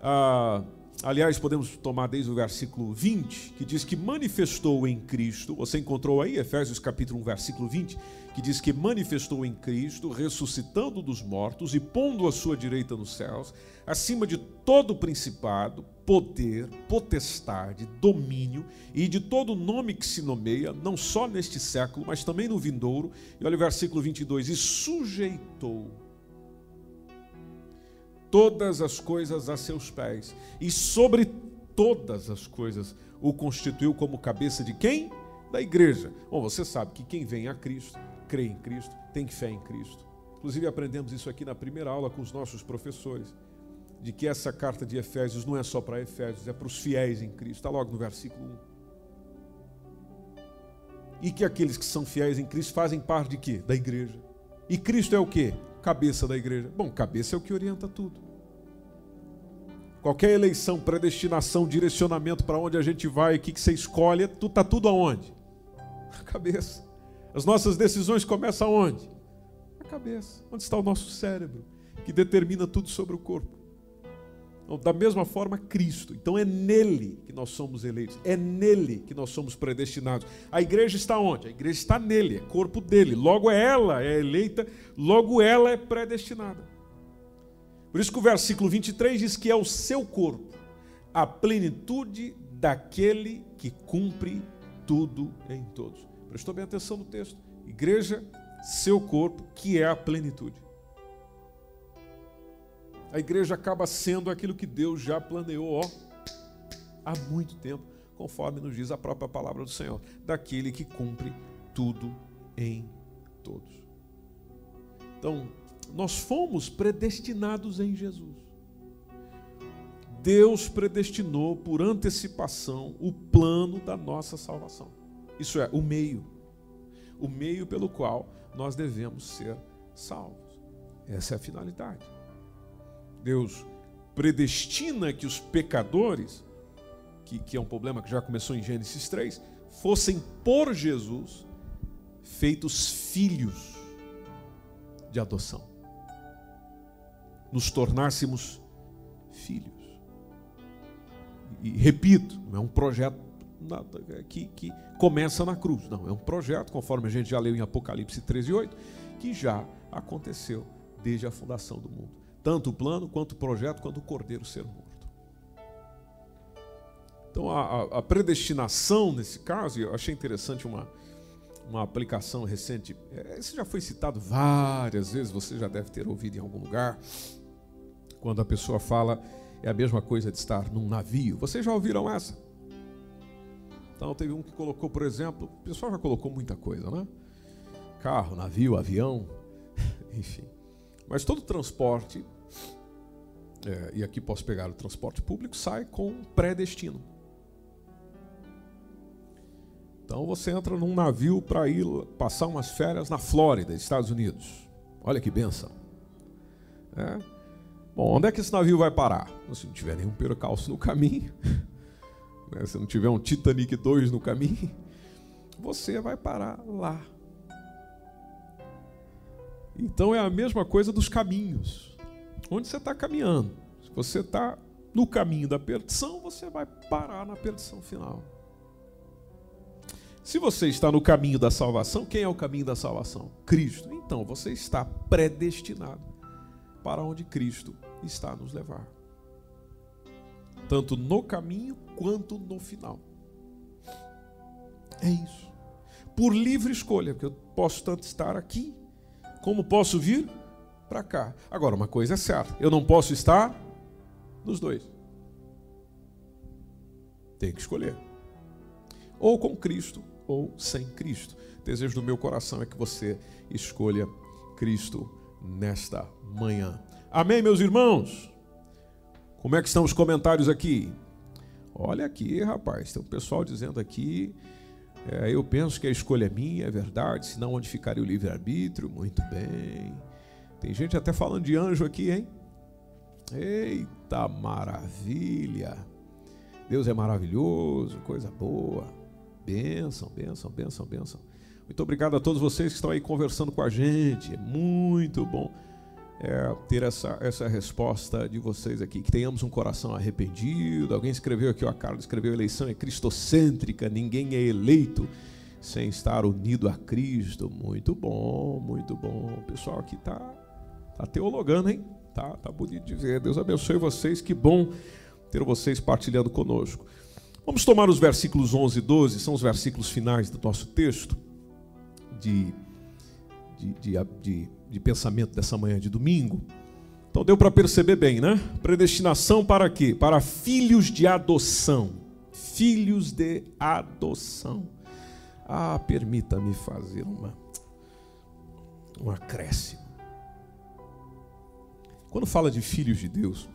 Ah, aliás, podemos tomar desde o versículo 20, que diz que manifestou em Cristo. Você encontrou aí, Efésios capítulo 1, versículo 20, que diz que manifestou em Cristo, ressuscitando dos mortos e pondo a sua direita nos céus, acima de todo principado, poder, potestade, domínio e de todo nome que se nomeia, não só neste século, mas também no vindouro. E olha o versículo 22, e sujeitou todas as coisas a seus pés, e sobre todas as coisas o constituiu como cabeça de quem? Da igreja. Bom, você sabe que quem vem a Cristo, crê em Cristo, tem fé em Cristo. Inclusive aprendemos isso aqui na primeira aula com os nossos professores, de que essa carta de Efésios não é só para Efésios, é para os fiéis em Cristo. Está logo no versículo 1. e que aqueles que são fiéis em Cristo fazem parte de quê? Da igreja. E Cristo é o quê? Cabeça da igreja. Bom, cabeça é o que orienta tudo. Qualquer eleição, predestinação, direcionamento para onde a gente vai, o que, que você escolhe, está tudo aonde? [LAUGHS] Na cabeça. As nossas decisões começam aonde? Na cabeça. Onde está o nosso cérebro, que determina tudo sobre o corpo. Da mesma forma, Cristo. Então é nele que nós somos eleitos, é nele que nós somos predestinados. A igreja está onde? A igreja está nele, é corpo dele. Logo ela é eleita, logo ela é predestinada. Por isso que o versículo 23 diz que é o seu corpo, a plenitude daquele que cumpre tudo em todos. Prestou bem atenção no texto. Igreja, seu corpo, que é a plenitude a igreja acaba sendo aquilo que Deus já planeou ó, há muito tempo, conforme nos diz a própria palavra do Senhor, daquele que cumpre tudo em todos. Então, nós fomos predestinados em Jesus. Deus predestinou por antecipação o plano da nossa salvação. Isso é, o meio. O meio pelo qual nós devemos ser salvos. Essa é a finalidade. Deus predestina que os pecadores, que, que é um problema que já começou em Gênesis 3, fossem por Jesus feitos filhos de adoção. Nos tornássemos filhos. E, repito, não é um projeto que, que começa na cruz, não, é um projeto, conforme a gente já leu em Apocalipse 13, 8, que já aconteceu desde a fundação do mundo tanto o plano, quanto o projeto, quanto o cordeiro ser morto. Então, a, a predestinação, nesse caso, eu achei interessante uma, uma aplicação recente. É, isso já foi citado várias vezes, você já deve ter ouvido em algum lugar. Quando a pessoa fala, é a mesma coisa de estar num navio. Vocês já ouviram essa? Então, teve um que colocou, por exemplo, o pessoal já colocou muita coisa, né? Carro, navio, avião, [LAUGHS] enfim. Mas todo transporte é, e aqui posso pegar o transporte público, sai com pré-destino. Então você entra num navio para ir passar umas férias na Flórida, Estados Unidos. Olha que benção. É. Bom, onde é que esse navio vai parar? Se não tiver nenhum percalço no caminho, [LAUGHS] né? se não tiver um Titanic 2 no caminho, [LAUGHS] você vai parar lá. Então é a mesma coisa dos caminhos onde você está caminhando. Se você está no caminho da perdição, você vai parar na perdição final. Se você está no caminho da salvação, quem é o caminho da salvação? Cristo. Então você está predestinado para onde Cristo está nos levar. Tanto no caminho quanto no final. É isso. Por livre escolha, porque eu posso tanto estar aqui, como posso vir para cá. Agora, uma coisa é certa: eu não posso estar nos dois. Tem que escolher. Ou com Cristo, ou sem Cristo. O desejo do meu coração é que você escolha Cristo nesta manhã. Amém, meus irmãos? Como é que estão os comentários aqui? Olha aqui, rapaz, tem um pessoal dizendo aqui. É, eu penso que a escolha é minha, é verdade, senão onde ficaria o livre-arbítrio? Muito bem. Tem gente até falando de anjo aqui, hein? Eita maravilha! Deus é maravilhoso, coisa boa. Benção, benção, benção, benção. Muito obrigado a todos vocês que estão aí conversando com a gente. É muito bom é, ter essa, essa resposta de vocês aqui. Que tenhamos um coração arrependido. Alguém escreveu aqui, ó, Carlos escreveu: eleição é cristocêntrica, ninguém é eleito sem estar unido a Cristo. Muito bom, muito bom. O pessoal aqui está Tá teologando, hein? Tá, tá bonito de ver. Deus abençoe vocês. Que bom ter vocês partilhando conosco. Vamos tomar os versículos 11 e 12, são os versículos finais do nosso texto de, de, de, de, de pensamento dessa manhã de domingo. Então deu para perceber bem, né? Predestinação para quê? Para filhos de adoção. Filhos de adoção. Ah, permita-me fazer uma, um acréscimo. Quando fala de filhos de Deus,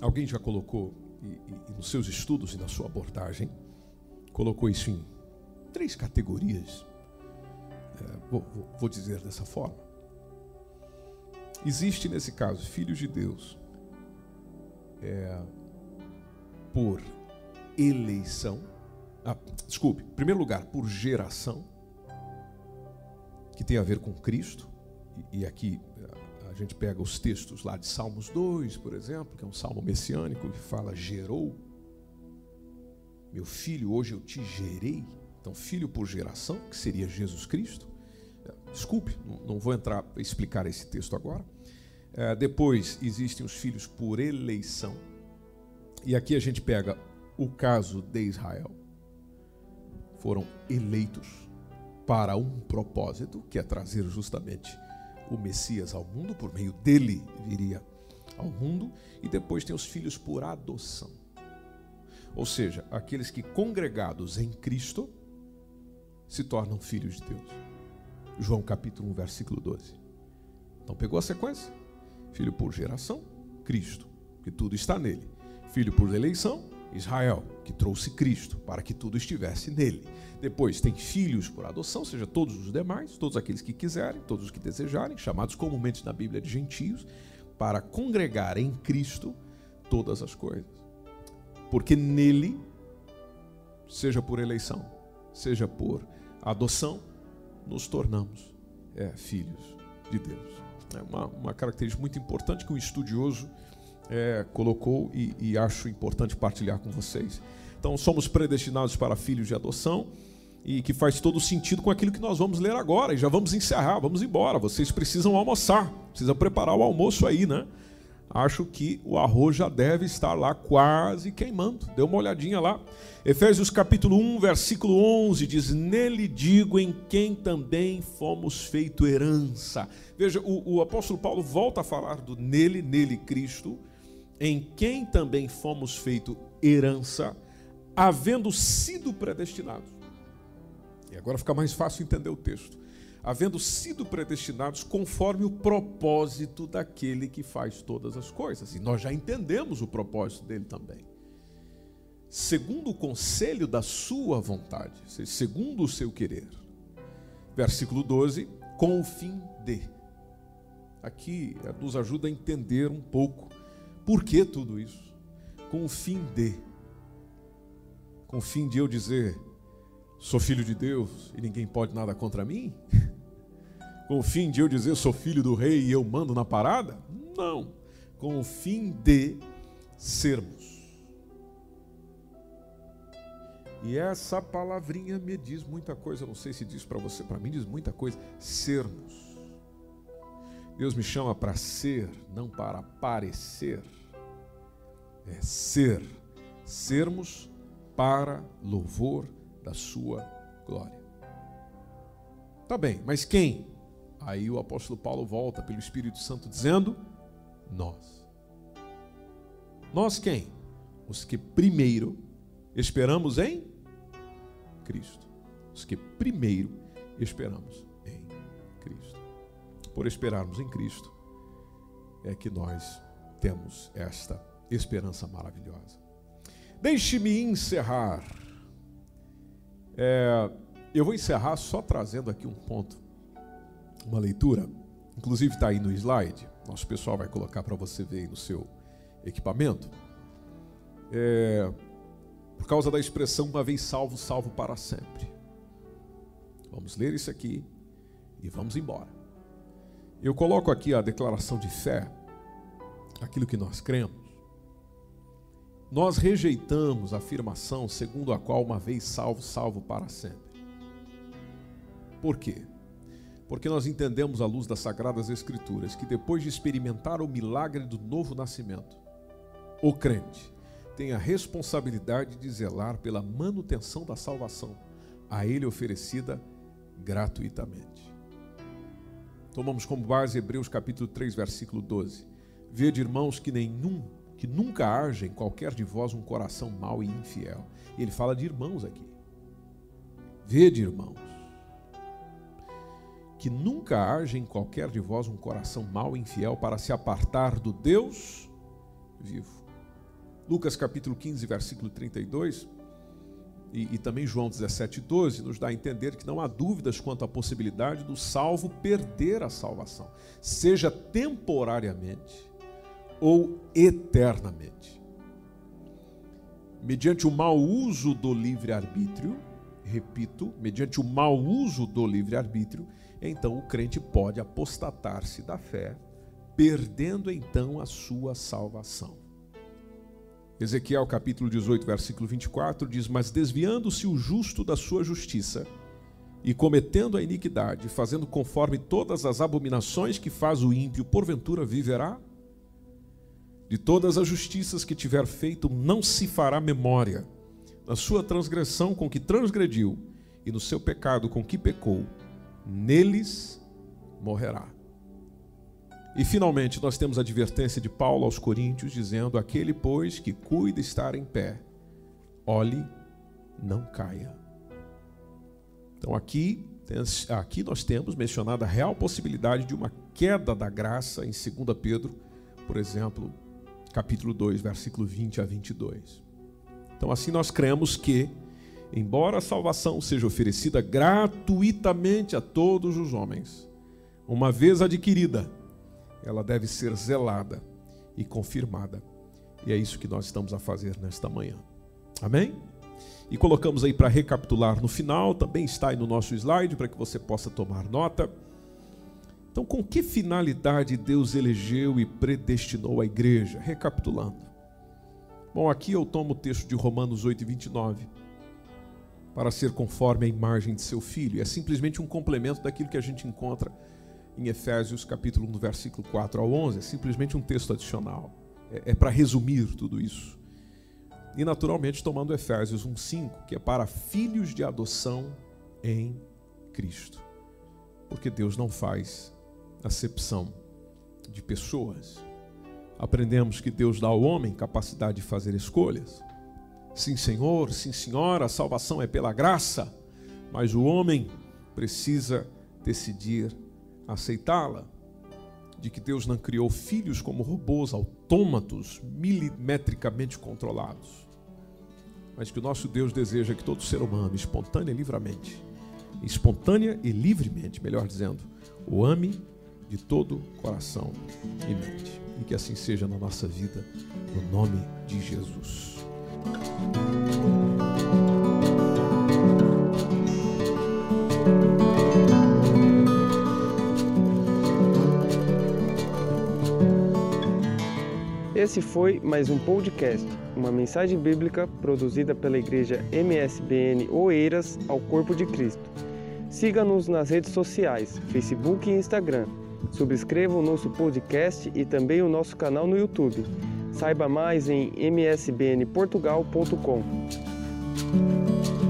alguém já colocou, e, e, nos seus estudos e na sua abordagem, colocou isso em três categorias, vou, vou, vou dizer dessa forma. Existe nesse caso filhos de Deus é, por eleição, ah, desculpe, em primeiro lugar, por geração, que tem a ver com Cristo, e, e aqui a gente pega os textos lá de Salmos 2, por exemplo, que é um salmo messiânico que fala gerou. Meu filho, hoje eu te gerei. Então, filho por geração, que seria Jesus Cristo. Desculpe, não vou entrar explicar esse texto agora. É, depois existem os filhos por eleição. E aqui a gente pega o caso de Israel. Foram eleitos para um propósito, que é trazer justamente o Messias ao mundo, por meio dele viria ao mundo, e depois tem os filhos por adoção. Ou seja, aqueles que congregados em Cristo se tornam filhos de Deus. João capítulo 1, versículo 12. Então pegou a sequência? Filho por geração, Cristo, que tudo está nele. Filho por eleição, Israel, que trouxe Cristo para que tudo estivesse nele. Depois tem filhos por adoção, seja todos os demais, todos aqueles que quiserem, todos os que desejarem, chamados comumente na Bíblia de gentios, para congregar em Cristo todas as coisas. Porque nele, seja por eleição, seja por adoção, nos tornamos é, filhos de Deus. É uma, uma característica muito importante que um estudioso é, colocou e, e acho importante partilhar com vocês. Então, somos predestinados para filhos de adoção e que faz todo sentido com aquilo que nós vamos ler agora. E já vamos encerrar, vamos embora. Vocês precisam almoçar, precisam preparar o almoço aí, né? Acho que o arroz já deve estar lá quase queimando. Dê uma olhadinha lá. Efésios capítulo 1, versículo 11 diz: Nele digo em quem também fomos feito herança. Veja, o, o apóstolo Paulo volta a falar do nele, nele Cristo em quem também fomos feito herança, havendo sido predestinados. E agora fica mais fácil entender o texto. Havendo sido predestinados conforme o propósito daquele que faz todas as coisas. E nós já entendemos o propósito dele também. Segundo o conselho da sua vontade, segundo o seu querer. Versículo 12, com o fim de. Aqui eh, nos ajuda a entender um pouco por que tudo isso? Com o fim de. Com o fim de eu dizer, sou filho de Deus e ninguém pode nada contra mim? [LAUGHS] Com o fim de eu dizer, sou filho do rei e eu mando na parada? Não. Com o fim de sermos. E essa palavrinha me diz muita coisa, não sei se diz para você, para mim diz muita coisa. Sermos. Deus me chama para ser, não para parecer. É ser. Sermos para louvor da sua glória. Tá bem, mas quem? Aí o apóstolo Paulo volta pelo Espírito Santo dizendo: Nós. Nós quem? Os que primeiro esperamos em Cristo. Os que primeiro esperamos em Cristo por esperarmos em Cristo, é que nós temos esta esperança maravilhosa. Deixe-me encerrar. É, eu vou encerrar só trazendo aqui um ponto, uma leitura, inclusive está aí no slide. Nosso pessoal vai colocar para você ver aí no seu equipamento. É, por causa da expressão uma vez salvo, salvo para sempre. Vamos ler isso aqui e vamos embora. Eu coloco aqui a declaração de fé, aquilo que nós cremos. Nós rejeitamos a afirmação segundo a qual uma vez salvo, salvo para sempre. Por quê? Porque nós entendemos à luz das sagradas escrituras que depois de experimentar o milagre do novo nascimento, o crente tem a responsabilidade de zelar pela manutenção da salvação a ele oferecida gratuitamente. Tomamos como base Hebreus capítulo 3, versículo 12. Vede, irmãos, que nenhum, que nunca haja em qualquer de vós um coração mau e infiel. Ele fala de irmãos aqui. Vede, irmãos, que nunca haja em qualquer de vós um coração mau e infiel para se apartar do Deus vivo. Lucas capítulo 15, versículo 32. e, e também João 17, 12, nos dá a entender que não há dúvidas quanto à possibilidade do salvo perder a salvação, seja temporariamente ou eternamente. Mediante o mau uso do livre-arbítrio, repito, mediante o mau uso do livre-arbítrio, então o crente pode apostatar-se da fé, perdendo então a sua salvação. Ezequiel capítulo 18, versículo 24 diz: Mas desviando-se o justo da sua justiça, e cometendo a iniquidade, fazendo conforme todas as abominações que faz o ímpio, porventura viverá? De todas as justiças que tiver feito, não se fará memória. Na sua transgressão com que transgrediu, e no seu pecado com que pecou, neles morrerá. E finalmente nós temos a advertência de Paulo aos Coríntios, dizendo: Aquele, pois, que cuida estar em pé, olhe, não caia. Então aqui, aqui nós temos mencionada a real possibilidade de uma queda da graça em 2 Pedro, por exemplo, capítulo 2, versículo 20 a 22. Então assim nós cremos que, embora a salvação seja oferecida gratuitamente a todos os homens, uma vez adquirida, ela deve ser zelada e confirmada. E é isso que nós estamos a fazer nesta manhã. Amém? E colocamos aí para recapitular no final, também está aí no nosso slide para que você possa tomar nota. Então, com que finalidade Deus elegeu e predestinou a igreja? Recapitulando. Bom, aqui eu tomo o texto de Romanos 8, 29, para ser conforme a imagem de seu filho. É simplesmente um complemento daquilo que a gente encontra em Efésios capítulo 1, versículo 4 ao 11, é simplesmente um texto adicional. É, é para resumir tudo isso. E naturalmente tomando Efésios 1:5, que é para filhos de adoção em Cristo. Porque Deus não faz acepção de pessoas. Aprendemos que Deus dá ao homem capacidade de fazer escolhas. Sim, Senhor, sim, Senhora, a salvação é pela graça, mas o homem precisa decidir aceitá-la, de que Deus não criou filhos como robôs autômatos, milimetricamente controlados, mas que o nosso Deus deseja que todo ser humano, espontânea e livremente, espontânea e livremente, melhor dizendo, o ame de todo coração e mente. E que assim seja na nossa vida, no nome de Jesus. Esse foi mais um podcast, uma mensagem bíblica produzida pela igreja MSBN Oeiras ao Corpo de Cristo. Siga-nos nas redes sociais, Facebook e Instagram. Subscreva o nosso podcast e também o nosso canal no YouTube. Saiba mais em msbnportugal.com.